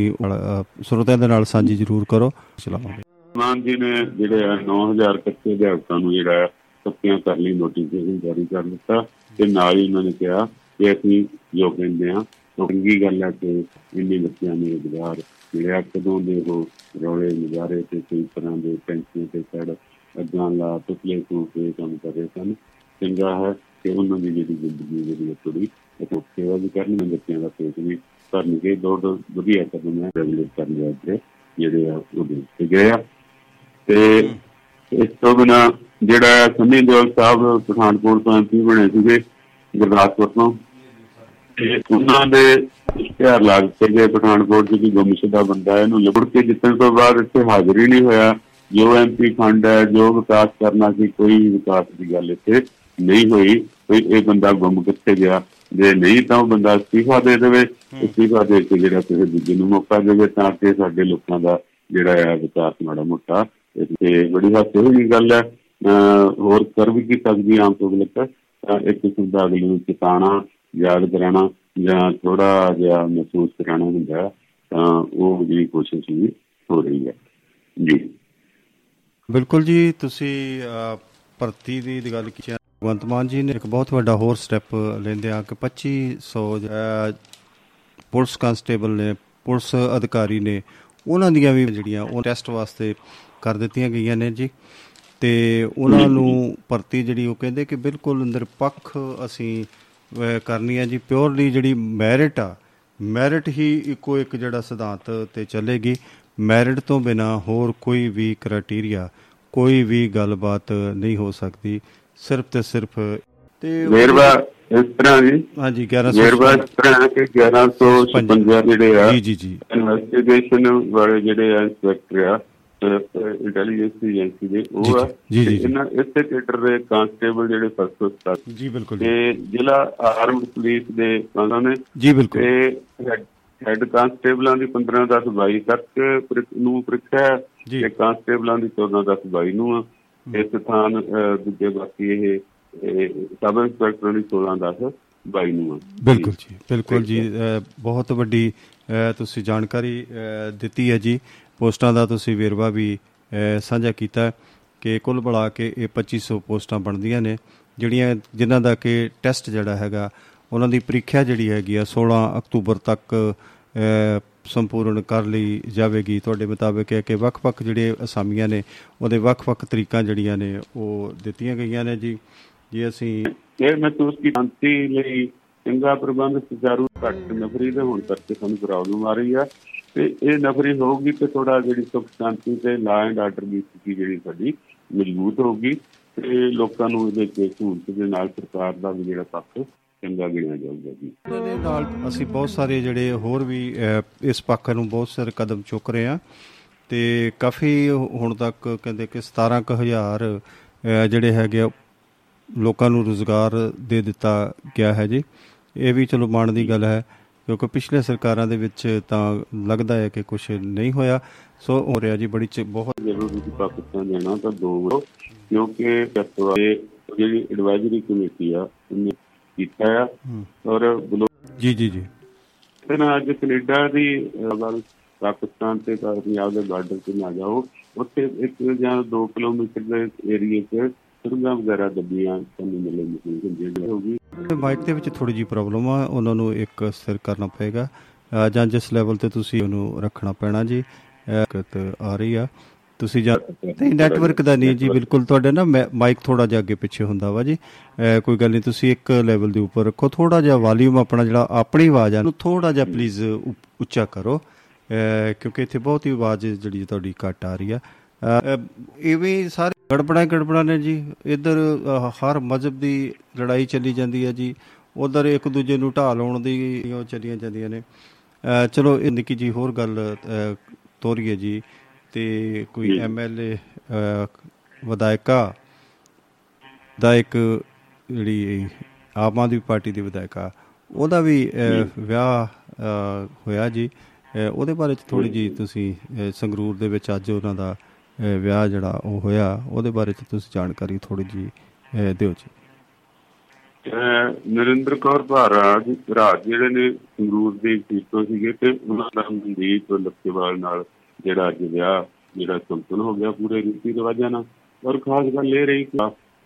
ਸਰੋਤਿਆਂ ਦੇ ਨਾਲ ਸਾਂਝੀ ਜ਼ਰੂਰ ਕਰੋ। ਚਲਾਵਾਂਗੇ ਮਾਨ ਜੀ ਨੇ ਜਿਹੜੇ ਆ 9000 ਕੱਚੇ ਅਧਿਆਪਕਾਂ ਨੂੰ ਜਿਹੜਾ ਸੱਤਿਆਂ ਕਰ ਲਈ ਨੋਟੀਫਿਕੇਸ਼ਨ ਜਾਰੀ ਕਰ ਦਿੱਤਾ ਤੇ ਨਾਲ ਹੀ ਉਹਨਾਂ ਨੇ ਕਿਹਾ ਕਿ ਅਸੀਂ ਜੋ ਕਹਿੰਦੇ ਆ ਚੰਗੀ ਗੱਲ ਹੈ ਕਿ ਇੰਨੇ ਬੱਚਿਆਂ ਨੂੰ ਰੁਜ਼ਗਾਰ ਮਿਲਿਆ। ਕਦੋਂ ਦੇ ਉਹ ਰੌਲੇ ਨਜ਼ਾਰੇ ਤੇ ਕਈ ਤਰ੍ਹਾਂ ਦੇ ਪੈਂਸ਼ਨ ਤੇ ਚੜ ਅੱਗਾਂ ਲਾ ਤੁਕਲੇ ਤੋਂ ਕੇ ਕੰਮ ਕਰ ਰਹੇ ਸਨ। ਚੰਗਾ ਹੈ ਕਿ ਉਹਨਾਂ ਦੀ ਜਿਹੜੀ ਜ਼ਿੰਦਗੀ ਜਿਹੜੀ ਹੈ ਥੋੜੀ ਇੱਕ ਸੇਵਾ ਵੀ ਕਰਨੀ ਬੱਚਿਆਂ ਦਾ ਪੇਟ ਵੀ ਭਰਨਗੇ। ਦੋ ਦੋ ਵਧੀਆ ਕਦਮ ਹੈ ਰੈਗੂਲੇਟ ਕਰਨ ਦੇ ਉੱਤੇ ਜਿਹੜੇ ਆ ਉਹ ਦਿੱਤੇ ਗਏ ਆ। ਤੇ ਇਸ ਤੋਂ ਬਿਨਾ ਜਿਹੜਾ ਸੰਨੀ ਦਿਓਲ ਸਾਹਿਬ ਪਠਾਨਕੋਟ ਤੋਂ ਐਮਪੀ ਬਣੇ ਸੀਗੇ, ਗੁਰਦਾਸਪੁਰ ਤੋਂ ਤੇ ਉਹਨਾਂ ਦੇ ਇਸ਼ਤਿਹਾਰ ਲਾ ਦਿੱਤੇ ਗਏ। ਪਠਾਨਕੋਟ ਜਿਹੜੀ ਗੁੰਮਸ਼ੁਦਾ ਬੰਦਾ ਹੈ ਇਹਨੂੰ ਲੱਭੜ ਕੇ ਜਿੱਤਣ ਤੋਂ ਬਾਅਦ ਇੱਥੇ ਹਾਜ਼ਰ ਨਹੀਂ ਹੋਇਆ। ਜੋ ਐਮਪੀ ਫੰਡ ਹੈ ਜੋ ਵਿਕਾਸ ਕਰਨਾ ਸੀ ਕੋਈ ਵਿਕਾਸ ਦੀ ਗੱਲ ਇੱਥੇ ਨਹੀਂ ਹੋਈ। ਕੋਈ ਇਹ ਬੰਦਾ ਗੁੰਮ ਕਿੱਥੇ ਗਿਆ? ਜੇ ਨਹੀਂ ਤਾਂ ਉਹ ਬੰਦਾ ਅਸਤੀਫਾ ਦੇ ਦੇਵੇ। ਅਸਤੀਫਾ ਦੇ ਕੇ ਜਿਹੜਾ ਕਿਸੇ ਦੂਜੇ ਨੂੰ ਮੌਕਾ ਦੇਵੇ ਤਾਂ ਕਿ ਸਾਡੇ ਲੋਕਾਂ ਦਾ ਜਿਹੜਾ ਹੈ ਵਿਕਾਸ ਮਾੜਾ ਮੋਟਾ ਤੇ ਬੜੀ ਹਾਸੇ ਦੀ ਗੱਲ ਹੈ। ਹੋਰ ਕਰ ਵੀ ਕੀ ਸਕਦੀ ਆਮ ਤਾਂ ਇੱਕ ਕਿਸਮ ਦਾ ਅਗਲੇ ਨੂੰ ਚਿਤਾਣਾ ਯਾਦ ਕਰਾਉਣਾ ਜਾਂ ਥੋੜਾ ਜਿਹਾ ਮਹਿਸੂਸ ਕਰਾਉਣਾ ਹੁੰਦਾ ਹੈ, ਤਾਂ ਉਹ ਜਿਹੜੀ ਕੋਸ਼ਿਸ਼ ਵੀ ਹੋ ਰਹੀ ਹੈ। ਜੀ। ਬਿਲਕੁਲ ਜੀ ਤੁਸੀਂ ਅ, ਭਰਤੀ ਦੀ ਦੀ ਗੱਲ ਕੀਤੀ ਹੈ। ਭਗਵੰਤ ਮਾਨ ਜੀ ਨੇ ਇੱਕ ਬਹੁਤ ਵੱਡਾ ਹੋਰ ਸਟੈਪ ਲੈਂਦੇ ਆ ਕਿ 2500 ਅ, ਪੁਲਿਸ ਕਾਂਸਟੇਬਲ ਨੇ ਪੁਲਿਸ ਅਧਿਕਾਰੀ ਨੇ ਉਹਨਾਂ ਦੀਆਂ ਵੀ ਜਿਹੜੀਆਂ ਉਹ ਟੈਸਟ ਵਾਸਤੇ ਕਰ ਦਿੱਤੀਆਂ ਗਈਆਂ ਨੇ ਜੀ। ਤੇ ਉਹਨਾਂ ਨੂੰ ਭਰਤੀ ਜਿਹੜੀ ਉਹ ਕਹਿੰਦੇ ਕਿ ਬਿਲਕੁਲ ਨਿਰਪੱਖ ਅਸੀਂ ਅ, ਕਰਨੀ ਹੈ ਜੀ। ਪਿਓਰਲੀ ਜਿਹੜੀ ਮੈਰਿਟ ਆ ਮੈਰਿਟ ਹੀ ਇੱਕੋ ਇੱਕ ਜਿਹੜਾ ਸਿਧਾਂਤ ਤੇ ਚੱਲੇਗੀ। ਮੈਰਿਟ ਤੋਂ ਬਿਨਾ ਹੋਰ ਕੋਈ ਵੀ ਕ੍ਰਾਈਟੇਰੀਆ ਕੋਈ ਵੀ ਗੱਲਬਾਤ ਨਹੀਂ ਹੋ ਸਕਦੀ। ਸਿਰਫ ਤੇ ਸਿਰਫ ਤੇ ਵੇਰਵਾ ਇਸ ਤਰ੍ਹਾਂ ਜੀ। ਹਾਂਜੀ ਵੇਰਵਾ 1100 ਇਸ ਤਰ੍ਹਾਂ ਕਿ 1156 ਜਿਹੜੇ ਆ ਜੀ ਜੀ ਜੀ। ਇਨਵੈਸਟੀਗੇਸ਼ਨ ਵਾਲੇ ਜਿਹੜੇ ਆ ਇੰਸਪੈਕਟਰ ਆ ਇੰਟੈਲੀਜੈਂਸ ਏਜੰਸੀ ਦੇ ਉਹ ਆ। ਇਹਨਾਂ ਇਸੇ ਕੇਟਰ ਦੇ ਕਾਂਸਟੇਬਲ ਜਿਹੜੇ ਫਸਟ ਕਲਾਸ ਜੀ ਬਿਲਕੁਲ ਤੇ ਜ਼ਿਲ੍ਹਾ ਆਰਮਡ ਪੁਲਿਸ ਦੇ ਉਹਨਾਂ ਨੇ। ਜੀ ਬਿਲਕੁਲ। ਤੇ ਹੈਡ ਕਾਂਸਟੇਬਲਾਂ ਦੀ 15 10 22 ਤੱਕ ਨੂੰ ਪ੍ਰੀਖਿਆ। ਤੇ ਕਾਂਸਟੇਬਲਾਂ ਦੀ 14 10 22 ਨੂੰ ਆ। ਇਸ ਸਥਾਨ ਦੂਜੇ ਬਾਕੀ ਇਹ ਸਬ ਇੰਸਪੈਕਟਰਾਂ ਦੀ 16 10 22 ਨੂੰ ਆ। ਬਿਲਕੁਲ ਜੀ ਬਿਲਕੁਲ ਜੀ। ਬਹੁਤ ਵੱਡੀ ਤੁਸੀਂ ਜਾਣਕਾਰੀ ਦਿੱਤੀ ਹੈ ਜੀ। ਪੋਸਟਾਂ ਦਾ ਤੁਸੀਂ ਵੇਰਵਾ ਵੀ ਅ, ਸਾਂਝਾ ਕੀਤਾ ਹੈ ਕਿ ਕੁੱਲ ਮਿਲਾ ਕੇ ਇਹ 2500 ਪੋਸਟਾਂ ਬਣਦੀਆਂ ਨੇ ਜਿਹੜੀਆਂ ਜਿਨ੍ਹਾਂ ਦਾ ਕਿ ਟੈਸਟ ਜਿਹੜਾ ਹੈਗਾ ਉਹਨਾਂ ਦੀ ਪ੍ਰੀਖਿਆ ਜਿਹੜੀ ਹੈਗੀ ਆ 16 ਅਕਤੂਬਰ ਤੱਕ ਅ, ਸੰਪੂਰਨ ਕਰ ਲਈ ਜਾਵੇਗੀ। ਤੁਹਾਡੇ ਮੁਤਾਬਕ ਹੈ ਕਿ ਵੱਖ-ਵੱਖ ਜਿਹੜੇ ਅਸਾਮੀਆਂ ਨੇ ਉਹਦੇ ਵੱਖ-ਵੱਖ ਤਰੀਕਾਂ ਜਿਹੜੀਆਂ ਨੇ ਉਹ ਦਿੱਤੀਆਂ ਗਈਆਂ ਨੇ ਜੀ। ਜੀ ਅਸੀਂ ਇਹ ਮਹਿਸੂਸ ਕੀ ਸ਼ਾਂਤੀ ਲਈ ਚੰਗਾ ਪ੍ਰਬੰਧ ਸੁਚਾਰੂ ਘੱਟ ਨਫਰੀ ਦੇ ਹੋਣ ਕਰਕੇ ਸਾਨੂੰ ਪ੍ਰੋਬਲਮ ਆ ਰਹੀ ਆ। ਤੇ ਇਹ ਨਫਰੀ ਹੋਊਗੀ ਤੇ ਥੋੜਾ ਜਿਹੜੀ ਸੁਖ ਸ਼ਾਂਤੀ ਤੇ ਲਾ ਐਂਡ ਆਰਡਰ ਦੀ ਸਥਿਤੀ ਜਿਹੜੀ ਸਾਡੀ ਮਜ਼ਬੂਤ ਹੋਊਗੀ ਤੇ ਲੋਕਾਂ ਨੂੰ ਇਹਦੇ ਤੇ ਸਹੂਲਤ ਦੇ ਨਾਲ ਸਰਕਾਰ ਦਾ ਵੀ ਜਿਹੜਾ ਪੱਖ ਚੰਗਾ ਗਿਣਿਆ ਜਾਊਗਾ ਜੀ। ਇਹਨਾਂ ਦੇ ਨਾਲ ਅਸੀਂ ਬਹੁਤ ਸਾਰੇ ਜਿਹੜੇ ਹੋਰ ਵੀ ਅਹ, ਇਸ ਪੱਖ ਨੂੰ ਬਹੁਤ ਸਾਰੇ ਕਦਮ ਚੁੱਕ ਰਹੇ ਆ ਤੇ ਕਾਫੀ ਹੁਣ ਤੱਕ ਕਹਿੰਦੇ ਕਿ 17000 ਜਿਹੜੇ ਹੈਗੇ ਆ, ਲੋਕਾਂ ਨੂੰ ਰੋਜ਼ਗਾਰ ਦੇ ਦਿੱਤਾ ਗਿਆ ਹੈ ਜੀ। ਇਹ ਵੀ ਚਲੋ ਮਾਣ ਦੀ ਗੱਲ ਹੈ। ਕਿਉਂਕਿ ਪਿਛਲੇ ਸਰਕਾਰਾਂ ਦੇ ਵਿੱਚ ਤਾਂ ਲੱਗਦਾ ਹੈ ਕਿ ਕੁਝ ਨਹੀਂ ਹੋਇਆ। ਸੋ ਹੋ ਰਿਹਾ ਜੀ ਬੜੀ ਬਹੁਤ ਜ਼ਰੂਰ ਤੁਸੀਂ ਪਾਕਿਸਤਾਨ ਜਾਣਾ ਤਾਂ ਦੋ ਕਿਉਂਕਿ ਦੇ ਜਿਹੜੀ ਐਡਵਾਈਜ਼ਰੀ ਕਮੇਟੀ ਆ ਉਹਨੇ ਕੀਤਾ ਆ ਔਰ ਜੀ ਜੀ ਜੀ। ਤੇ ਨਾ ਅੱਜ ਕੈਨੇਡਾ ਦੀ ਵੱਲ ਪਾਕਿਸਤਾਨ ਤੇ ਪੰਜਾਬ ਦੇ ਬਾਰਡਰ ਤੇ ਨਾ ਜਾਓ। ਉੱਥੇ ਇੱਕ ਜਾਂ 2 ਕਿਲੋਮੀਟਰ ਦੇ ਏਰੀਏ 'ਚ ਸੁਰੰਗਾਂ ਵਗੈਰਾ ਦੱਬੀਆਂ, ਤੁਹਾਨੂੰ ਮਿਲੇ ਮਹਿਸੂਸ ਹੁੰਦੀਆਂ ਜਿਹੜੀ ਹੋਗੀ ਮਾਈਕ ਦੇ ਵਿੱਚ ਥੋੜੀ ਜੀ ਪ੍ਰੋਬਲਮ ਆ, ਉਹਨਾਂ ਨੂੰ ਇੱਕ ਸਿਰ ਕਰਨਾ ਪਏਗਾ। ਅਹ ਜਾਂ ਜਿਸ ਲੈਵਲ ਤੇ ਤੁਸੀਂ ਉਹਨੂੰ ਰੱਖਣਾ ਪੈਣਾ ਜੀ ਅਹ ਦਿੱਕਤ ਆ ਰਹੀ ਆ। ਤੁਸੀਂ ਜਾਂ ਨਹੀਂ ਨੈਟਵਰਕ ਦਾ ਨਹੀਂ ਜੀ, ਬਿਲਕੁਲ ਤੁਹਾਡੇ ਨਾ ਮਾਈਕ ਥੋੜਾ ਜਿਹਾ ਅੱਗੇ ਪਿੱਛੇ ਹੁੰਦਾ ਵਾ ਜੀ। ਅਹ ਕੋਈ ਗੱਲ ਨਹੀਂ, ਤੁਸੀਂ ਇੱਕ ਲੈਵਲ ਦੇ ਉੱਪਰ ਰੱਖੋ ਥੋੜਾ ਜਿਹਾ ਵਾਲੀਅਮ ਆਪਣਾ ਜਿਹੜਾ, ਆਪਣੀ ਆਵਾਜ਼ ਆ ਨੂੰ ਥੋੜਾ ਜਿਹਾ ਪਲੀਜ਼ ਉੱਚਾ ਕਰੋ। ਅਹ ਕਿਉਂਕਿ ਇੱਥੇ ਬਹੁਤ ਹੀ ਆਵਾਜ਼ ਜਿਹੜੀ ਤੁਹਾਡੀ ਘੱਟ ਆ ਰਹੀ ਆ। ਅਹ ਇਵੇਂ ਸਾਰੇ ਗੜਬੜਾਂ ਗੜਬੜਾਂ ਨੇ ਜੀ। ਇੱਧਰ ਹਰ ਮਜ਼ਹਬ ਦੀ ਲੜਾਈ ਚੱਲੀ ਜਾਂਦੀ ਹੈ ਜੀ। ਉਧਰ ਇੱਕ ਦੂਜੇ ਨੂੰ ਢਾਹ ਲਾਉਣ ਦੀ ਉਹ ਚੱਲੀਆਂ ਜਾਂਦੀਆਂ ਨੇ। ਚਲੋ ਇਹ ਨਿੱਕੀ ਜੀ ਹੋਰ ਗੱਲ ਤੋਰੀਏ ਜੀ। ਤੇ ਕੋਈ ਐਮਐਲਏ ਵਿਧਾਇਕਾ ਦਾ ਇੱਕ ਜਿਹੜੀ ਆਮ ਆਦਮੀ ਪਾਰਟੀ ਦੀ ਵਿਧਾਇਕਾ ਉਹਦਾ ਵੀ ਵਿਆਹ ਹੋਇਆ ਜੀ। ਉਹਦੇ ਬਾਰੇ ਚ ਥੋੜੀ ਜੀ। ਤੁਸੀਂ ਸੰਗਰੂਰ ਦੇ ਵਿੱਚ ਅੱਜ ਉਹਨਾਂ ਦਾ ਵਿਆਹ ਜਿਹੜਾ ਉਹ ਹੋਇਆ ਉਹਦੇ ਬਾਰੇ ਚ ਤੁਸੀਂ ਜਾਣਕਾਰੀ ਥੋੜੀ ਜੀ ਅਹ, ਦਿਓ ਜੀ। ਅਹ ਨਰਿੰਦਰ ਕੌਰ ਭਾਰਾਜ ਰਾਜ ਜਿਹੜੇ ਨੇ ਸੰਗਰੂਰ ਦੇ ਸੀਟ ਤੋਂ ਸੀਗੇ ਤੇ ਉਹਨਾਂ ਦਾ ਮਨਦੀਪ ਲੱਖੇਵਾਲ ਨਾਲ ਜਿਹੜਾ ਅੱਜ ਵਿਆਹ ਜਿਹੜਾ ਸੰਪਨ ਹੋ ਗਿਆ ਪੂਰੇ ਰੀਤੀ ਰਿਵਾਜਾਂ ਨਾਲ। ਔਰ ਖਾਸ ਗੱਲ ਇਹ ਰਹੀ ਕਿ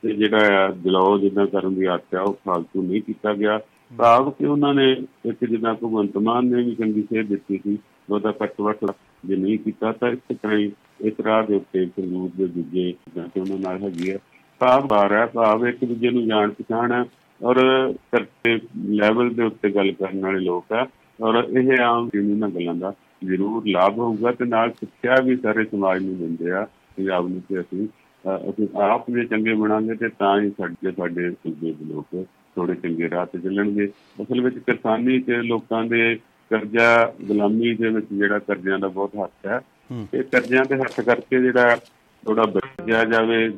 ਤੇ ਜਿਹੜਾ ਆ ਦਿਲਾਓ ਜਿੱਦਾਂ ਕਰਨ ਦੀ ਆਦਤ ਆ ਉਹ ਫਾਲਤੂ ਨਹੀਂ ਕੀਤਾ ਗਿਆ। ਭਾਵ ਕਿ ਉਹਨਾਂ ਨੇ ਇੱਕ ਜਿੱਦਾਂ ਭਗਵੰਤ ਮਾਨ ਨੇ ਵੀ ਚੰਗੀ ਸੇਧ ਦਿੱਤੀ ਸੀ ਉਹਦਾ ਕੱਟ ਵੱਟ ਜੇ ਨਹੀਂ ਕੀਤਾ ਤਾਂ ਇਸ ਤਰ੍ਹਾਂ ਹੀ ਇਸ ਰਾਹ ਦੇ ਉੱਤੇ ਸੰਗਰੂਰ ਦੇ ਦੂਜੇ ਜਿੱਦਾਂ ਕਿ ਉਹਨਾਂ ਨਾਲ ਹੈਗੀ ਆ। ਭਾਵ ਬਾਰ ਹੈ, ਭਾਵ ਇੱਕ ਦੂਜੇ ਨੂੰ ਜਾਣ ਪਛਾਣ ਹੈ। ਔਰ ਕਰਤੇ ਲੈਵਲ ਦੇ ਉੱਤੇ ਗੱਲ ਕਰਨ ਵਾਲੇ ਲੋਕ ਆ। ਔਰ ਇਹ ਆਮ ਇਹਨਾਂ ਗੱਲਾਂ ਦਾ ਜ਼ਰੂਰ ਲਾਭ ਹੋਊਗਾ ਤੇ ਨਾਲ ਸਿੱਖਿਆ ਵੀ ਸਾਰੇ ਸਮਾਜ ਨੂੰ ਦਿੰਦੇ ਆ। ਪੰਜਾਬ ਨੂੰ ਤੇ ਅਸੀਂ, ਅਹ ਅਸੀਂ ਆਪ ਵੀ ਚੰਗੇ ਬਣਾਂਗੇ ਤੇ ਤਾਂ ਹੀ ਸਾਡੇ ਸਾਡੇ ਸੂਬੇ ਦੇ ਲੋਕ ਥੋੜੇ ਚੰਗੇ ਰਾਹ ਤੇ ਚੱਲਣਗੇ। ਅਸਲ ਵਿੱਚ ਕਿਸਾਨੀ ਤੇ ਲੋਕਾਂ ਦੇ ਕਰਜ਼ਾ, ਗੁਲਾਮੀ ਦੇ ਵਿੱਚ ਜਿਹੜਾ ਕਰਜ਼ਿਆਂ ਦਾ ਬਹੁਤ ਹੱਥ ਹੈ ਇਹ ਕਰਜ਼ਿਆਂ ਦੇ ਹੱਥ ਕਰਕੇ ਜਿਹੜਾ ਥੋੜਾ ਬਚਿਆ ਜਾਵੇ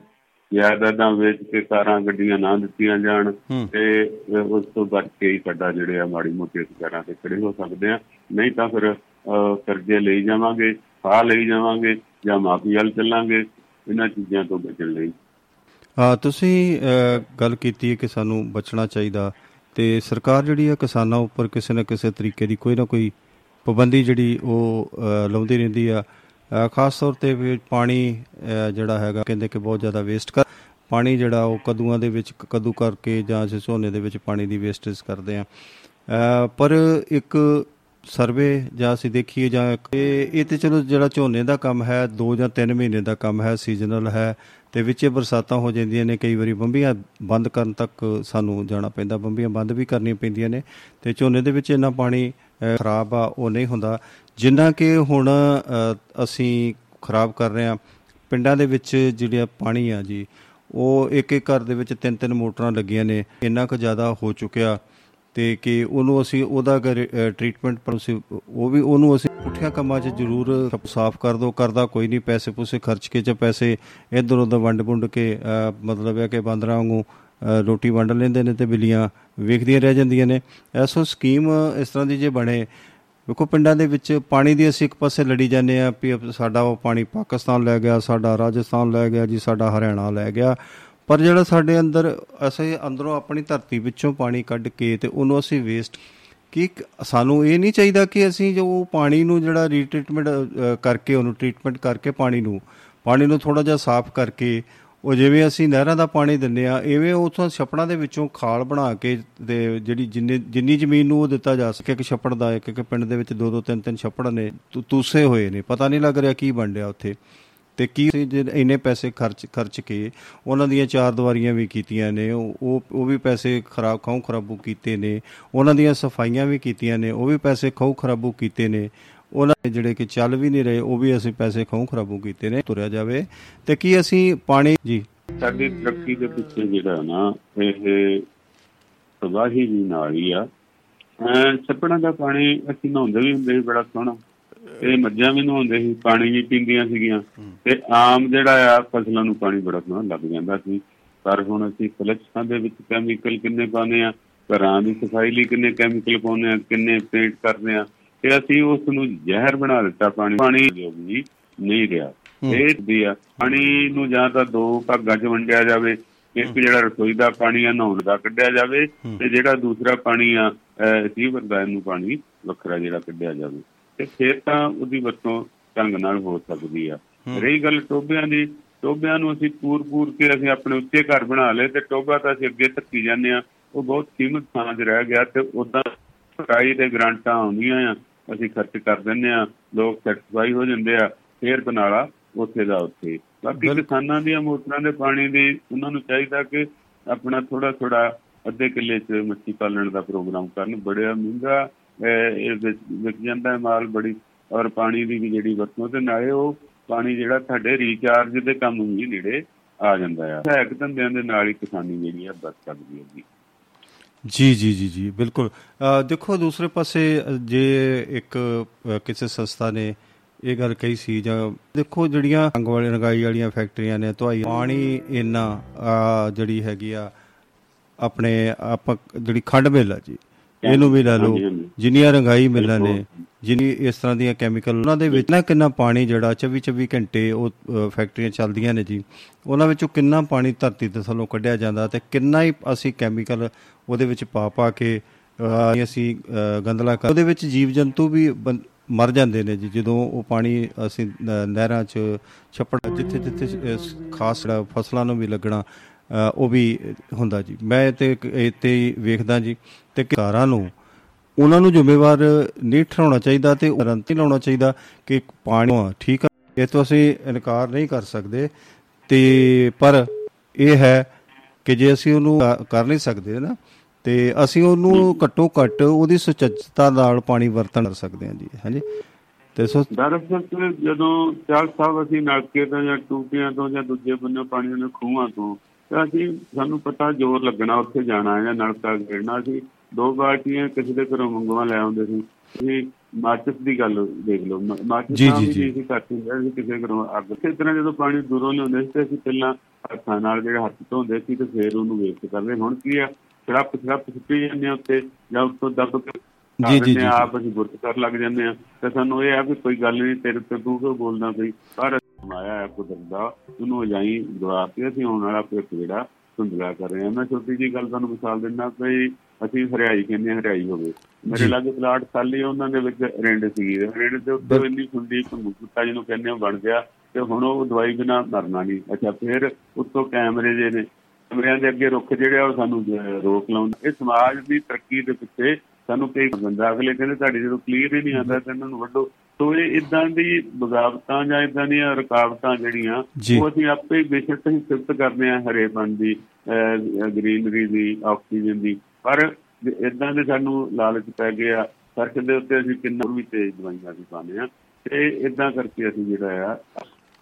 ਜਾਇਦਾਦਾਂ ਵੇਚ ਕੇ ਕਾਰਾਂ ਗੱਡੀਆਂ ਨਾ ਦਿੱਤੀਆਂ ਜਾਣ ਤੇ ਉਸ ਤੋਂ ਬਚ ਕੇ ਹੀ ਸਾਡਾ ਜਿਹੜੇ ਆ ਮਾੜੀ ਮੋਟੀ ਸਰਕਾਰਾਂ ਤੇ ਖੜੇ ਹੋ ਸਕਦੇ ਆ। ਨਹੀਂ ਤਾਂ ਫਿਰ ਕਰਜ਼ੇ ਲਈ ਜਾਵਾਂਗੇ ਫਾਹ ਲਈ ਜਾਵਾਂਗੇ ਜਾਂ ਮਾਫੀ ਵੱਲ ਚੱਲਾਂਗੇ। ਇਹਨਾਂ ਚੀਜ਼ਾਂ ਤੋਂ ਬਚਣ ਲਈ। ਹਾਂ ਤੁਸੀਂ ਗੱਲ ਕੀਤੀ ਹੈ ਕਿ ਸਾਨੂੰ ਬਚਣਾ ਚਾਹੀਦਾ ਤੇ ਸਰਕਾਰ ਜਿਹੜੀ ਹੈ ਕਿਸਾਨਾਂ ਉੱਪਰ ਕਿਸੇ ਨਾ ਕਿਸੇ ਤਰੀਕੇ ਦੀ ਕੋਈ ਨਾ ਕੋਈ ਪਾਬੰਦੀ ਜਿਹੜੀ ਉਹ ਅ, ਲਾਉਂਦੀ ਰਹਿੰਦੀ ਆ। ਅ, ਖਾਸ ਤੌਰ ਤੇ ਵੀ ਪਾਣੀ ਅ, ਜਿਹੜਾ ਹੈਗਾ ਕਹਿੰਦੇ ਕਿ ਬਹੁਤ ਜ਼ਿਆਦਾ ਵੇਸਟ ਕਰ ਪਾਣੀ ਜਿਹੜਾ ਉਹ ਕਦੂਆਂ ਦੇ ਵਿੱਚ ਕਦੂ ਕਰਕੇ ਜਾਂ ਅਸੀਂ ਝੋਨੇ ਦੇ ਵਿੱਚ ਪਾਣੀ ਦੀ ਵੇਸਟੇਜ ਕਰਦੇ ਆ। ਪਰ ਇੱਕ ਸਰਵੇ ਜਾਂ ਅਸੀਂ ਦੇਖੀਏ ਜਾਂ ਇਹ ਇਹ ਤੇ ਚਲੋ ਜਿਹੜਾ ਝੋਨੇ ਦਾ ਕੰਮ ਹੈ 2 ਜਾਂ 3 ਮਹੀਨੇ ਦਾ ਕੰਮ ਹੈ ਸੀਜ਼ਨਲ ਹੈ ਤੇ ਵਿੱਚੇ ਬਰਸਾਤਾਂ ਹੋ ਜਾਂਦੀਆਂ ਨੇ ਕਈ ਵਾਰੀ ਬੰਬੀਆਂ ਬੰਦ ਕਰਨ ਤੱਕ ਸਾਨੂੰ ਜਾਣਾ ਪੈਂਦਾ ਬੰਬੀਆਂ ਬੰਦ ਵੀ ਕਰਨੀਆਂ ਪੈਂਦੀਆਂ ਨੇ ਤੇ ਝੋਨੇ ਦੇ ਵਿੱਚ ਇੰਨਾ ਪਾਣੀ ਅ, ਖਰਾਬ ਆ ਉਹ ਨਹੀਂ ਹੁੰਦਾ। ਜਿੰਨਾ ਕਿ ਹੁਣ ਅ, ਅਸੀਂ ਖਰਾਬ ਕਰ ਰਹੇ ਆ ਪਿੰਡਾਂ ਦੇ ਵਿੱਚ ਜਿਹੜਾ ਪਾਣੀ ਆ ਜੀ ਉਹ ਇੱਕ ਇੱਕ ਘਰ ਦੇ ਵਿੱਚ ਤਿੰਨ ਤਿੰਨ ਮੋਟਰਾਂ ਲੱਗੀਆਂ ਨੇ। ਇੰਨਾ ਕੁ ਜ਼ਿਆਦਾ ਹੋ ਚੁੱਕਿਆ ਤੇ ਕਿ ਉਹਨੂੰ ਅਸੀਂ ਉਹਦਾ ਟ੍ਰੀਟਮੈਂਟ ਪਰ ਅਸੀਂ ਉਹ ਵੀ ਉਹਨੂੰ ਅਸੀਂ ਪੁੱਠਿਆਂ ਕੰਮਾਂ 'ਚ ਜ਼ਰੂਰ ਸਾਫ਼ ਕਰ ਦੋ ਕਰਦਾ ਕੋਈ ਨਹੀਂ ਪੈਸੇ ਪੂਸੇ ਖਰਚ ਕੇ ਚ ਪੈਸੇ ਇਧਰ ਉਧਰ ਵੰਡ ਵੁੰਡ ਕੇ ਅ, ਮਤਲਬ ਹੈ ਕਿ ਬਾਂਦਰਾਂ ਵਾਂਗੂ ਅ, ਰੋਟੀ ਵੰਡ ਲੈਂਦੇ ਨੇ ਤੇ ਬਿੱਲੀਆਂ ਵੇਖਦੀਆਂ ਰਹਿ ਜਾਂਦੀਆਂ ਨੇ। ਐਸੋ ਸਕੀਮ ਇਸ ਤਰ੍ਹਾਂ ਦੀ ਜੇ ਬਣੇ, ਵੇਖੋ ਪਿੰਡਾਂ ਦੇ ਵਿੱਚ ਪਾਣੀ ਦੀ ਅਸੀਂ ਇੱਕ ਪਾਸੇ ਲੜੀ ਜਾਂਦੇ ਆ ਵੀ ਸਾਡਾ ਉਹ ਪਾਣੀ ਪਾਕਿਸਤਾਨ ਲੈ ਗਿਆ, ਸਾਡਾ ਰਾਜਸਥਾਨ ਲੈ ਗਿਆ ਜੀ, ਸਾਡਾ ਹਰਿਆਣਾ ਲੈ ਗਿਆ। ਪਰ ਜਿਹੜਾ ਸਾਡੇ ਅੰਦਰ, ਅਸੀਂ ਅੰਦਰੋਂ ਆਪਣੀ ਧਰਤੀ ਵਿੱਚੋਂ ਪਾਣੀ ਕੱਢ ਕੇ ਤੇ ਉਹਨੂੰ ਅਸੀਂ ਵੇਸਟ ਕਿ ਸਾਨੂੰ ਇਹ ਨਹੀਂ ਚਾਹੀਦਾ ਕਿ ਅਸੀਂ ਜੋ ਉਹ ਪਾਣੀ ਨੂੰ ਜਿਹੜਾ ਰੀਟ੍ਰੀਟਮੈਂਟ ਕਰਕੇ, ਉਹਨੂੰ ਟ੍ਰੀਟਮੈਂਟ ਕਰਕੇ ਪਾਣੀ ਨੂੰ ਪਾਣੀ ਨੂੰ ਥੋੜਾ ਜਿਹਾ ਸਾਫ਼ ਕਰਕੇ ਉਹ ਜਿਵੇਂ ਅਸੀਂ ਨਹਿਰਾਂ ਦਾ ਪਾਣੀ ਦਿੰਨੇ ਆ ਐਵੇਂ ਉਥੋਂ ਛੱਪੜਾਂ ਦੇ ਵਿੱਚੋਂ ਖਾਲ ਬਣਾ ਕੇ ਤੇ ਜਿਹੜੀ ਜਿੰਨੀ ਜਿੰਨੀ ਜ਼ਮੀਨ ਨੂੰ ਉਹ ਦਿੱਤਾ ਜਾ ਸਕੇ। ਕਿ ਛੱਪੜ ਦਾ, ਇੱਕ ਇੱਕ ਪਿੰਡ ਦੇ ਵਿੱਚ ਦੋ ਦੋ, ਤਿੰਨ ਤਿੰਨ ਛੱਪੜ ਨੇ, ਤੂ- ਤੂਸੇ ਹੋਏ ਨੇ। ਪਤਾ ਨਹੀਂ ਲੱਗ ਰਿਹਾ ਕੀ ਬਣ ਰਿਹਾ ਉੱਥੇ। ਤੇ ਕੀ ਅਸੀਂ ਜੇ ਇੰਨੇ ਪੈਸੇ ਖਰਚ ਖਰਚ ਕੇ ਉਹਨਾਂ ਦੀਆਂ ਚਾਰ ਦੀਵਾਰੀਆਂ ਵੀ ਕੀਤੀਆਂ ਨੇ, ਉਹ ਉਹ ਉਹ ਵੀ ਪੈਸੇ ਖਰਾਬ ਖਾਉ ਖਰਾਬੂ ਕੀਤੇ ਨੇ। ਉਹਨਾਂ ਦੀਆਂ ਸਫਾਈਆਂ ਵੀ ਕੀਤੀਆਂ ਨੇ, ਉਹ ਵੀ ਪੈਸੇ ਖਾਉ ਖਰਾਬੂ ਕੀਤੇ ਨੇ। ਉਹਨਾਂ ਦੇ ਜਿਹੜੇ ਕਿ ਚੱਲ ਵੀ ਨਹੀਂ ਰਹੇ, ਉਹ ਵੀ ਅਸੀਂ ਪੈਸੇ ਖਾਉ ਖਰਾਬੂ ਕੀਤੇ ਨੇ, ਤੁਰਿਆ ਜਾਵੇ। ਤੇ ਕੀ ਅਸੀਂ ਪਾਣੀ, ਜੀ। ਸਾਡੀ ਤਰੱਕੀ ਦੇ ਪਿੱਛੇ ਜਿਹੜਾ ਨਾ, ਇਹ ਤਬਾਹੀ ਵੀ ਨਾਲ ਹੀ ਆ। ਅਹ ਛੱਪੜਾਂ ਦਾ ਪਾਣੀ ਅਸੀਂ ਨਹਾਉਂਦੇ ਵੀ ਹੁੰਦੇ ਸੀ, ਬੜਾ ਸੋਹਣਾ। ਇਹ ਮੱਝਾਂ ਵੀ ਨਹਾਉਂਦੇ ਸੀ, ਪਾਣੀ ਵੀ ਪੀਂਦੀਆਂ ਸੀਗੀਆਂ। ਤੇ ਆਮ ਜਿਹੜਾ ਆ, ਫਸਲਾਂ ਨੂੰ ਪਾਣੀ ਬੜਾ ਸੋਹਣਾ ਲੱਗ ਜਾਂਦਾ ਸੀ। ਪਰ ਹੁਣ ਅਸੀਂ ਫਲੈਕਸਾਂ ਦੇ ਵਿੱਚ ਕੈਮੀਕਲ ਕਿੰਨੇ ਪਾਉਂਦੇ ਆ, ਘਰਾਂ ਦੀ ਸਫ਼ਾਈ ਲਈ ਕਿੰਨੇ ਕੈਮੀਕਲ ਪਾਉਂਦੇ ਆ, ਕਿੰਨੇ ਪੇਂਟ ਕਰਦੇ ਆ। ਤੇ ਅਸੀਂ ਉਸ ਨੂੰ ਜ਼ਹਿਰ ਬਣਾ ਦਿੱਤਾ ਪਾਣੀ। ਪਾਣੀ ਜੋ ਵੀ ਨਹੀਂ ਰਿਹਾ। ਇਹ ਵੀ ਆ ਪਾਣੀ ਨੂੰ ਜਾਂ ਤਾਂ ਦੋ ਭਾਗਾਂ 'ਚ ਵੰਡਿਆ ਜਾਵੇ। ਇੱਕ ਜਿਹੜਾ ਰਸੋਈ ਦਾ ਪਾਣੀ ਆ ਨਹਾਉਣ ਦਾ ਕੱਢਿਆ ਜਾਵੇ ਤੇ ਜਿਹੜਾ ਦੂਸਰਾ ਪਾਣੀ ਆ ਰਿਸੀਵਰ ਦਾ ਇਹਨੂੰ ਪਾਣੀ ਵੱਖਰਾ ਜਿਹੜਾ ਕੱਢਿਆ ਜਾਵੇ। ਤੇ ਫਿਰ ਤਾਂ ਉਹਦੀ ਵਰਤੋਂ ਢੰਗ ਨਾਲ ਹੋ ਸਕਦੀ ਆ। ਰਹੀ ਗੱਲ ਟੋਬਿਆਂ ਦੀ ਟੋਬਿਆਂ ਨੂੰ ਅਸੀਂ ਪੂਰ ਪੂਰ ਕੇ ਅਸੀਂ ਆਪਣੇ ਉੱਤੇ ਘਰ ਬਣਾ ਲਏ ਤੇ ਟੋਬਾ ਤਾਂ ਅਸੀਂ ਅੱਗੇ ਧੱਕੀ ਜਾਂਦੇ ਆ। ਉਹ ਬਹੁਤ ਕੀਮਤ ਥਾਂ 'ਚ ਰਹਿ ਗਿਆ ਤੇ ਉਦਾਂ ਸਫ਼ਾਈ ਦੇ ਗਰੰਟਾਂ ਆਉਂਦੀਆਂ ਆ। ਅਸੀਂ ਖਰਚ ਕਰ ਦਿੰਦੇ ਆ ਲੋਕ ਸੈਟੀਸਫਾਈ ਹੋ ਜਾਂਦੇ ਆ ਫੇਰ ਬਨਾਲਾ ਉੱਥੇ ਦਾ ਉੱਥੇ। ਬਾਕੀ ਕਿਸਾਨਾਂ ਦੀਆਂ ਮੋਟਰਾਂ ਦੇ ਪਾਣੀ ਦੀ ਉਹਨਾਂ ਨੂੰ ਚਾਹੀਦਾ ਕਿ ਆਪਣਾ ਥੋੜਾ ਥੋੜਾ ਅੱਧੇ ਕਿੱਲੇ 'ਚ ਮੱਛੀ ਪਾਲਣ ਦਾ ਪ੍ਰੋਗਰਾਮ ਕਰਨ। ਬੜਿਆ ਮਹਿੰਗਾ ਇਹ ਵਿਕ ਜਾਂਦਾ ਮਾਲ ਬੜੀ ਔਰ ਪਾਣੀ ਦੀ ਵੀ ਜਿਹੜੀ ਵਰਤੋਂ ਤੇ ਨਾਲੇ ਉਹ ਪਾਣੀ ਜਿਹੜਾ ਤੁਹਾਡੇ ਰੀਚਾਰਜ ਦੇ ਕੰਮ ਵੀ ਨੇੜੇ ਆ ਜਾਂਦਾ ਆ। ਸਹਾਇਕ ਧੰਦਿਆਂ ਦੇ ਨਾਲ ਹੀ ਕਿਸਾਨੀ ਜਿਹੜੀ ਆ ਬਚ ਸਕਦੀ ਹੈ ਜੀ। ਜੀ ਜੀ ਜੀ ਜੀ ਬਿਲਕੁਲ। ਦੇਖੋ ਦੂਸਰੇ ਪਾਸੇ ਜੇ ਇੱਕ ਕਿਸੇ ਸੰਸਥਾ ਨੇ ਇਹ ਗੱਲ ਕਹੀ ਸੀ ਜਾਂ ਦੇਖੋ ਜਿਹੜੀਆਂ ਰੰਗ ਵਾਲੀ ਰੰਗਾਈ ਵਾਲੀਆਂ ਫੈਕਟਰੀਆਂ ਨੇ ਧੁਆਈ ਪਾਣੀ ਇੰਨਾ ਜਿਹੜੀ ਹੈਗੀ ਆ ਆਪਣੇ ਆਪਾਂ ਜਿਹੜੀ ਖੰਡ ਮਿੱਲ ਆ ਜੀ ਇਹਨੂੰ ਵੀ ਲੈ ਲਓ। ਜਿੰਨੀਆਂ ਰੰਗਾਈ ਮਿੱਲਾਂ ਨੇ ਜਿੰਨੀ ਇਸ ਤਰ੍ਹਾਂ ਦੀਆਂ ਕੈਮੀਕਲ ਉਹਨਾਂ ਦੇ ਵਿੱਚ ਨਾ ਕਿੰਨਾ ਪਾਣੀ ਜਿਹੜਾ 24 24 ਘੰਟੇ ਉਹ ਅ, ਫੈਕਟਰੀਆਂ ਚੱਲਦੀਆਂ ਨੇ ਜੀ ਉਹਨਾਂ ਵਿੱਚੋਂ ਕਿੰਨਾ ਪਾਣੀ ਧਰਤੀ ਤੇ ਥੱਲੋਂ ਕੱਢਿਆ ਜਾਂਦਾ ਤੇ ਕਿੰਨਾ ਹੀ ਅਸੀਂ ਕੈਮੀਕਲ ਉਹਦੇ ਵਿੱਚ ਪਾ ਪਾ ਕੇ ਅ, ਅਸੀਂ ਅ, ਗੰਦਲਾ ਕਰ ਉਹਦੇ ਵਿੱਚ ਜੀਵ ਜੰਤੂ ਵੀ ਬੰ- ਮਰ ਜਾਂਦੇ ਨੇ ਜੀ ਜਦੋਂ ਉਹ ਪਾਣੀ ਅਸੀਂ ਨ- ਨਹਿਰਾਂ 'ਚ ਛੱਪੜ ਜਿੱਥੇ ਜਿੱਥੇ ਅ, ਖਾਸ ਜਿਹੜਾ ਫਸਲਾਂ ਨੂੰ ਵੀ ਲੱਗਣਾ ਅ, ਉਹ ਵੀ ਹੁੰਦਾ ਜੀ। ਮੈਂ ਤੇ ਇੱਕ ਇਹ ਤੇ ਹੀ ਵੇਖਦਾ ਜੀ ਤੇ ਕਿਸਾਨਾਂ ਨੂੰ ਉਹਨਾਂ ਨੂੰ ਜ਼ਿੰਮੇਵਾਰ ਨਹੀਂ ਠਹਿਰਾਉਣਾ ਚਾਹੀਦਾ ਤੇ ਰੰਤੀ ਲਾਉਣਾ ਚਾਹੀਦਾ ਕਿ ਪਾਣੀ ਹਾਂ, ਠੀਕ ਆ। ਇਹ ਤੋਂ ਅਸੀਂ ਇਨਕਾਰ ਨਹੀਂ ਕਰ ਸਕਦੇ ਤੇ ਪਰ ਇਹ ਹੈ ਕਿ ਜੇ ਅਸੀਂ ਉਹਨੂੰ ਕਰ- ਕਰ ਨਹੀਂ ਸਕਦੇ ਨਾ ਤੇ ਅਸੀਂ ਉਹਨੂੰ ਘੱਟੋ ਘੱਟ ਉਹਦੀ ਸੁਚੱਜਤਾ ਨਾਲ ਪਾਣੀ ਵਰਤਣ ਕਰ ਸਕਦੇ ਹਾਂ ਜੀ ਹਾਂਜੀ। ਤੇ ਸੋ ਦਰਅਸਲ ਤੇ ਜਦੋਂ ਚਾਲ ਸਾਹਿਬ ਅਸੀਂ ਨਲਕੇ ਤੋਂ ਜਾਂ ਟੂਟੀਆਂ ਤੋਂ ਜਾਂ ਦੂਜੇ ਬੰਨੇ ਪਾਣੀ ਦੇ ਖੂਹਾਂ ਤੋਂ ਤਾਂ ਅਸੀਂ ਸਾਨੂੰ ਪਤਾ ਜ਼ੋਰ ਲੱਗਣਾ ਉੱਥੇ ਜਾਣਾ ਹੈ ਜਾਂ ਨਲਕਾ ਗੇੜਨਾ ਸੀ। ਦੋ ਬਾਲਟੀਆਂ ਕਿਸੇ ਦੇ ਘਰੋਂ ਮੰਗਵਾ ਲੈ ਆਉਂਦੇ ਸੀ। ਤੁਸੀਂ ਮਾਚਿਸ ਦੀ ਗੱਲ ਦੇਖ ਲਓ। ਮਾਚਿਸ ਜੀ, ਤਾਂ ਜੀ, ਜੀ। ਘੱਟ ਹੀ ਰਹਿ ਕਿਸੇ ਘਰੋਂ ਅੱਗ। ਇਸੇ ਤਰ੍ਹਾਂ ਜਦੋਂ ਪਾਣੀ ਦੂਰੋਂ ਲਿਆਉਂਦੇ ਸੀ ਤੇ ਅਸੀਂ ਪਹਿਲਾਂ ਹੱਥਾਂ ਨਾਲ ਜਿਹੜੇ ਹੱਥ ਧੋਂਦੇ ਸੀ ਤੇ ਫੇਰ ਉਹਨੂੰ ਵੇਸਟ ਕਰਦੇ ਹੁਣ ਕੀ ਆ? ਛੜਪ ਛੜਪ ਸੁੱਟੀ ਜਾਂਦੇ ਆ ਉੱਤੇ ਜਾਂ ਉੱਤੋਂ ਦੱਬ ਕੇ ਜੀ, ਜੀ, ਜੀ, ਆ, ਜੀ। ਆਪ ਅਸੀਂ ਗੁਰਤ ਕਰ ਲੱਗ ਜਾਂਦੇ ਆ। ਤੇ ਸਾਨੂੰ ਇਹ ਆ ਵੀ ਕੋਈ ਗੱਲ ਨਹੀਂ ਤੇਰੇ ਤੇ ਤੂੰ ਕਿਉਂ ਬੋਲਦਾ ਪਈ ਪਰ ਮਾਇਆ ਹੈ ਕੁਦਰਤ ਦਾ ਉਹਨੂੰ ਅਜਾਈ ਦਵਾ ਕੇ ਅਸੀਂ ਆਉਣ ਵਾਲਾ ਭਵਿੱਖ ਜਿਹੜਾ ਧੁੰਦਲਾ ਕਰ ਰਹੇ ਹਾਂ ਮੈਂ ਛੋਟੀ ਜੀ ਗੱਲ ਤੁਹਾਨੂੰ ਮਿਸਾਲ ਦਿੰਦਾ ਕਿ ਅਸੀਂ ਹਰਿਆਈ ਕਹਿੰਦੇ ਹਾਂ ਹਰਿਆਈ ਹੋਵੇ। ਮੇਰੇ ਲਾਗੇ ਪਲਾਟ ਖਾਲੀ ਉਹਨਾਂ ਦੇ ਵਿੱਚ ਰਿੰਡ ਸੀ ਰਿੰਡ ਦੇ ਉੱਤੇ ਉਹ ਇੰਨੀ ਸੁੰਡੀ ਕੁੱਤਾ ਜਿਹਨੂੰ ਕਹਿੰਦੇ ਆ ਬਣ ਗਿਆ ਤੇ ਹੁਣ ਉਹ ਦਵਾਈ ਬਿਨਾ ਮਰਨਾ ਨਹੀਂ। ਅੱਛਾ ਫਿਰ ਉੱਤੋਂ ਕੈਮਰੇ ਜੇ ਨੇ। ਕਮਰਿਆਂ ਦੇ ਅੱਗੇ ਰੁੱਖ ਜਿਹੜੇ ਆ ਉਹ ਸਾਨੂੰ ਰੋਕ ਲਾਉਂਦੇ। ਇਹ ਸਮਾਜ ਦੀ ਤਰੱਕੀ ਦੇ ਪਿੱਛੇ ਸਾਨੂੰ ਕਈ ਬੰਦਾ ਅਗਲੇ ਕਹਿੰਦੇ ਤੁਹਾਡੀ ਜਦੋਂ ਕਲੀਅਰ ਹੀ ਨਹੀਂ ਆਉਂਦਾ ਤਾਂ ਇਹਨਾਂ ਨੂੰ ਵੱਢੋ। ਸੋ ਇਹ ਇਦਾਂ ਦੀ ਬਗਾਵਤਾਂ ਜਾਂ ਇਦਾਂ ਦੀਆਂ ਰੁਕਾਵਟਾਂ ਜਿਹੜੀਆਂ। ਉਹ ਅਸੀਂ ਆਪੇ ਬੇਸ਼ੱਕ ਹੀ ਸਿਫਤ ਕਰਦੇ ਆ ਹਰੇਪਣ ਦੀ ਗ੍ਰੀਨਰੀ ਦੀ ਆਕਸੀਜਨ ਦੀ। ਪਰ ਇਦਾਂ ਦੇ ਸਾਨੂੰ ਲਾਲਚ ਪੈ ਗਿਆ ਸੜਕ ਦੇ ਉੱਤੇ ਅਸੀਂ ਕਿੰਨਾ ਵੀ ਤੇਜ਼ ਦਵਾਈਆਂ ਵੀ ਪਾਉਂਦੇ ਆ ਤੇ ਇਦਾਂ ਕਰਕੇ ਅਸੀਂ ਜਿਹੜਾ ਆ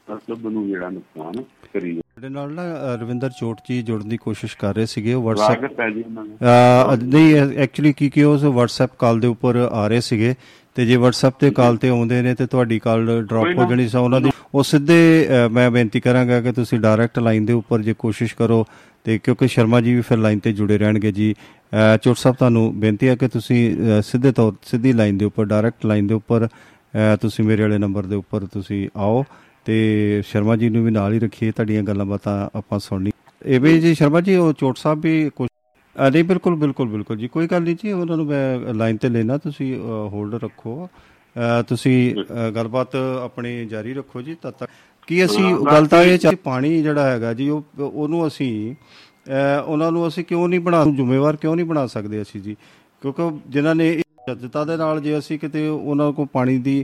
ਫਸਲ ਨੂੰ ਜਿਹੜਾ ਨੁਕਸਾਨ ਕਰੀ ਸਾਡੇ ਨਾਲ ਨਾ ਰਵਿੰਦਰ ਚੋਟ ਜੀ ਜੁੜਨ ਦੀ ਕੋਸ਼ਿਸ਼ ਕਰ ਰਹੇ ਸੀਗੇ ਉਹ WhatsApp ਨਹੀਂ ਐਕਚੁਅਲੀ ਕੀ ਕੀ ਉਹ WhatsApp ਕਾਲ ਦੇ ਉੱਪਰ ਆ ਰਹੇ ਸੀਗੇ। ਤੇ ਜੇ WhatsApp ਤੇ ਕਾਲ ਤੇ ਆਉਂਦੇ ਨੇ ਤੇ ਤੁਹਾਡੀ ਕਾਲ ਡ੍ਰੌਪ ਹੋ। ਜਾਣੀ ਸਾ ਉਹਨਾਂ ਦੀ। ਉਹ ਸਿੱਧੇ ਮੈਂ ਬੇਨਤੀ ਕਰਾਂਗਾ ਕਿ ਤੁਸੀਂ ਡਾਇਰੈਕਟ ਲਾਈਨ ਦੇ ਉੱਪਰ ਜੇ ਕੋਸ਼ਿਸ਼ ਕਰੋ ਤੇ ਕਿਉਂਕਿ ਸ਼ਰਮਾ ਜੀ ਵੀ ਫਿਰ ਲਾਈਨ ਤੇ ਜੁੜੇ ਰਹਿਣਗੇ ਜੀ। ਚੋਟ ਸਾਹਿਬ ਤੁਹਾਨੂੰ ਬੇਨਤੀ ਹੈ ਕਿ ਤੁਸੀਂ ਸਿੱਧੇ ਤੌਰ ਸਿੱਧੀ ਲਾਈਨ ਦੇ ਉੱਪਰ ਡਾਇਰੈਕਟ ਲਾਈਨ ਦੇ ਉੱਪਰ ਤੁਸੀਂ ਮੇਰੇ ਵਾਲੇ ਨੰਬਰ ਦੇ ਉੱਪਰ ਤੁਸੀਂ ਆਓ ਤੇ ਸ਼ਰਮਾ ਜੀ ਨੂੰ ਵੀ ਨਾਲ ਹੀ ਰੱਖੀਏ ਤੁਹਾਡੀਆਂ ਗੱਲਾਂ ਬਾਤਾਂ ਆਪਾਂ ਸੁਣਨੀ ਇਹ ਵੀ ਜੀ ਸ਼ਰਮਾ ਜੀ ਉਹ ਚੋਟ ਸਾਹਿਬ ਵੀ ਅ, ਨਹੀਂ ਬਿਲਕੁਲ ਬਿਲਕੁਲ ਬਿਲਕੁਲ ਜੀ। ਕੋਈ ਗੱਲ ਨਹੀਂ ਜੀ ਉਹਨਾਂ ਨੂੰ ਮੈਂ ਲਾਈਨ ਤੇ ਲੈਣਾ ਤੁਸੀਂ ਹੋਲਡ ਰੱਖੋ। ਤੁਸੀਂ ਗੱਲਬਾਤ ਆਪਣੀ ਜਾਰੀ ਰੱਖੋ ਜੀ ਤਦ ਤੱਕ। ਕੀ ਅਸੀਂ ਗੱਲ ਤਾਂ ਇਹ ਚ ਪਾਣੀ ਜਿਹੜਾ ਹੈਗਾ ਜੀ ਉਹ ਉਹਨੂੰ ਅਸੀਂ ਉਹਨਾਂ ਨੂੰ ਅਸੀਂ ਕਿਉਂ ਨਹੀਂ ਬਣਾ ਜ਼ਿੰਮੇਵਾਰ ਕਿਉਂ ਨਹੀਂ ਬਣਾ ਸਕਦੇ ਅਸੀਂ ਜੀ? ਕਿਉਂਕਿ ਜਿਨ੍ਹਾਂ ਨੇ ਜੱਜਤਾ ਦੇ ਨਾਲ ਜੇ ਅਸੀਂ ਕਿਤੇ ਉਹਨਾਂ ਕੋਲ ਪਾਣੀ ਦੀ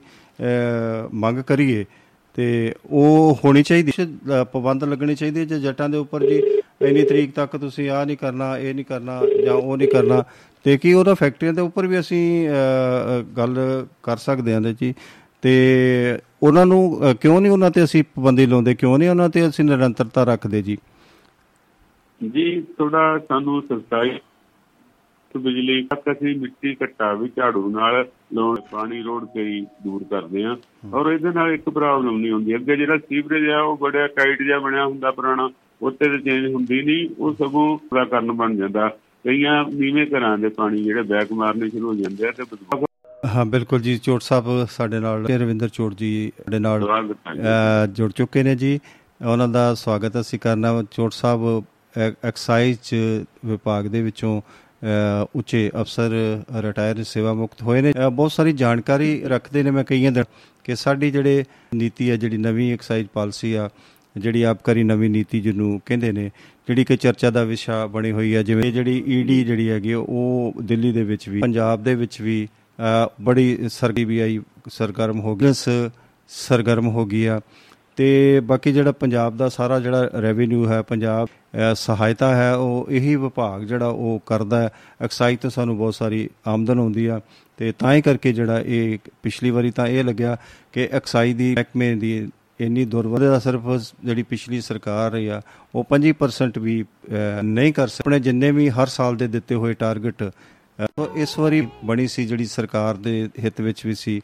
ਮੰਗ ਕਰੀਏ ਤੇ ਉਹ ਹੋਣੀ ਚਾਹੀਦੀ ਅ, ਪਾਬੰਦ ਲੱਗਣੇ ਚਾਹੀਦੇ ਜੇ ਜੱਟਾਂ ਦੇ ਉੱਪਰ ਜੀ ਇੰਨੀ ਤਰੀਕ ਤੱਕ ਤੁਸੀਂ ਆਹ ਨਹੀਂ ਕਰਨਾ ਇਹ ਨਹੀਂ ਕਰਨਾ ਜਾਂ ਉਹ ਨਹੀਂ ਕਰਨਾ ਤੇ ਕੀ ਉਹਦਾ ਫੈਕਟਰੀਆਂ ਦੇ ਉੱਪਰ ਵੀ ਅਸੀਂ ਅ, ਅ, ਗੱਲ ਕਰ ਸਕਦੇ ਹਾਂ ਜੀ। ਤੇ ਉਹਨਾਂ ਨੂੰ ਅ, ਕਿਉਂ ਨਹੀਂ ਉਹਨਾਂ ਤੇ ਅਸੀਂ ਪਾਬੰਦੀ ਲਾਉਂਦੇ ਕਿਉਂ ਨਹੀਂ ਉਹਨਾਂ ਤੇ ਅਸੀਂ ਨਿਰੰਤਰਤਾ ਰੱਖਦੇ ਜੀ? ਜੀ ਥੋੜਾ ਸਾਨੂੰ ਸਰਕਾਰੀ ਬਿਜਲੀ ਤੱਕ ਅਸੀਂ ਮਿੱਟੀ ਘੱਟਾ ਵੀ ਝਾੜੂ ਨਾਲ ਲਾਉਣ ਪਾਣੀ ਰੋੜ ਕੇ ਹੀ ਦੂਰ ਕਰਦੇ ਆ ਔਰ ਇਹਦੇ ਨਾਲ ਇੱਕ ਪ੍ਰੋਬਲਮ ਨਹੀਂ ਹੁੰਦੀ। ਅੱਗੇ ਜਿਹੜਾ ਸੀਵਰੇਜ ਆ ਉਹ ਬੜਾ ਟਾਈਟ ਜਿਹਾ ਬਣਿਆ ਹੁੰਦਾ ਪੁਰਾਣਾ ਉੱਤੇ ਤੇ ਚੇਂਜ ਹੁੰਦੀ ਨਹੀਂ ਉਹ ਸਗੋਂ ਪੂਰਾ ਕਰਨ ਬਣ ਜਾਂਦਾ। ਕਈਆਂ ਨੀਵੇਂ ਘਰਾਂ ਦੇ ਪਾਣੀ ਜਿਹੜੇ ਬੈਕ ਮਾਰਨੇ ਸ਼ੁਰੂ ਹੋ ਜਾਂਦੇ ਆ ਤੇ ਹਾਂ ਬਿਲਕੁਲ ਜੀ। ਚੋਟ ਸਾਹਿਬ ਸਾਡੇ ਨਾਲ ਰਵਿੰਦਰ ਚੋਟ ਜੀ ਸਾਡੇ ਨਾਲ ਜੁੜ ਚੁੱਕੇ ਨੇ ਜੀ। ਉਹਨਾਂ ਦਾ ਸਵਾਗਤ ਅਸੀਂ ਕਰਨਾ ਚੋਟ ਸਾਹਿਬ ਐਕਸਾਈਜ਼ ਵਿਭਾਗ ਦੇ ਵਿੱਚੋਂ ਉੱਚੇ ਅਫਸਰ ਰਿਟਾਇਰ ਸੇਵਾ ਮੁਕਤ ਹੋਏ ਨੇ। ਅ, ਬਹੁਤ ਸਾਰੀ ਜਾਣਕਾਰੀ ਰੱਖਦੇ ਨੇ ਮੈਂ ਕਈਆਂ ਦਿਨ ਕਿ ਸਾਡੀ ਜਿਹੜੇ ਨੀਤੀ ਹੈ ਜਿਹੜੀ ਨਵੀਂ ਐਕਸਾਈਜ਼ ਪਾਲਿਸੀ ਆ ਜਿਹੜੀ ਆਬਕਾਰੀ ਨਵੀਂ ਨੀਤੀ ਜਿਹਨੂੰ ਕਹਿੰਦੇ ਨੇ ਜਿਹੜੀ ਕਿ ਚਰਚਾ ਦਾ ਵਿਸ਼ਾ ਬਣੀ ਹੋਈ ਹੈ ਜਿਵੇਂ ਜਿਹੜੀ ਈਡੀ ਜਿਹੜੀ ਹੈਗੀ ਆ, ਉਹ ਦਿੱਲੀ ਦੇ ਵਿੱਚ ਵੀ ਪੰਜਾਬ ਦੇ ਵਿੱਚ ਵੀ ਅ, ਬੜੀ ਸਰਗੀ ਵੀ ਆਈ ਸਰਗਰਮ ਹੋ ਗਈ ਸ- ਸਰਗਰਮ ਹੋ ਗਈ ਆ। ਤੇ ਬਾਕੀ ਜਿਹੜਾ ਪੰਜਾਬ ਦਾ ਸਾਰਾ ਜਿਹੜਾ ਰੈਵਨਿਊ ਹੈ ਪੰਜਾਬ ਅ, ਸਹਾਇਤਾ ਹੈ ਉਹ ਇਹੀ ਵਿਭਾਗ ਜਿਹੜਾ ਉਹ ਕਰਦਾ ਹੈ। ਐਕਸਾਈਜ਼ ਤੋਂ ਸਾਨੂੰ ਬਹੁਤ ਸਾਰੀ ਆਮਦਨ ਆਉਂਦੀ ਆ ਤੇ ਤਾਂ ਹੀ ਕਰਕੇ ਜਿਹੜਾ ਇਹ ਪਿਛਲੀ ਵਾਰੀ ਤਾਂ ਇਹ ਲੱਗਿਆ ਕਿ ਐਕਸਾਈਜ਼ ਦੀ ਮਹਿਕਮੇ ਦੀ ਇੰਨੀ ਦੁਰਵਰਤੋਂ ਦਾ ਸਿਰਫ ਜਿਹੜੀ ਪਿਛਲੀ ਸਰਕਾਰ ਰਹੀ ਆ ਉਹ 25% ਵੀ ਅ, ਨਹੀਂ ਕਰ ਸਕ ਆਪਣੇ ਜਿੰਨੇ ਵੀ ਹਰ ਸਾਲ ਦੇ ਦਿੱਤੇ ਹੋਏ ਟਾਰਗੇਟ ਅ, ਇਸ ਵਾਰੀ ਬਣੀ ਸੀ ਜਿਹੜੀ ਸਰਕਾਰ ਦੇ ਹਿੱਤ ਵਿੱਚ ਵੀ ਸੀ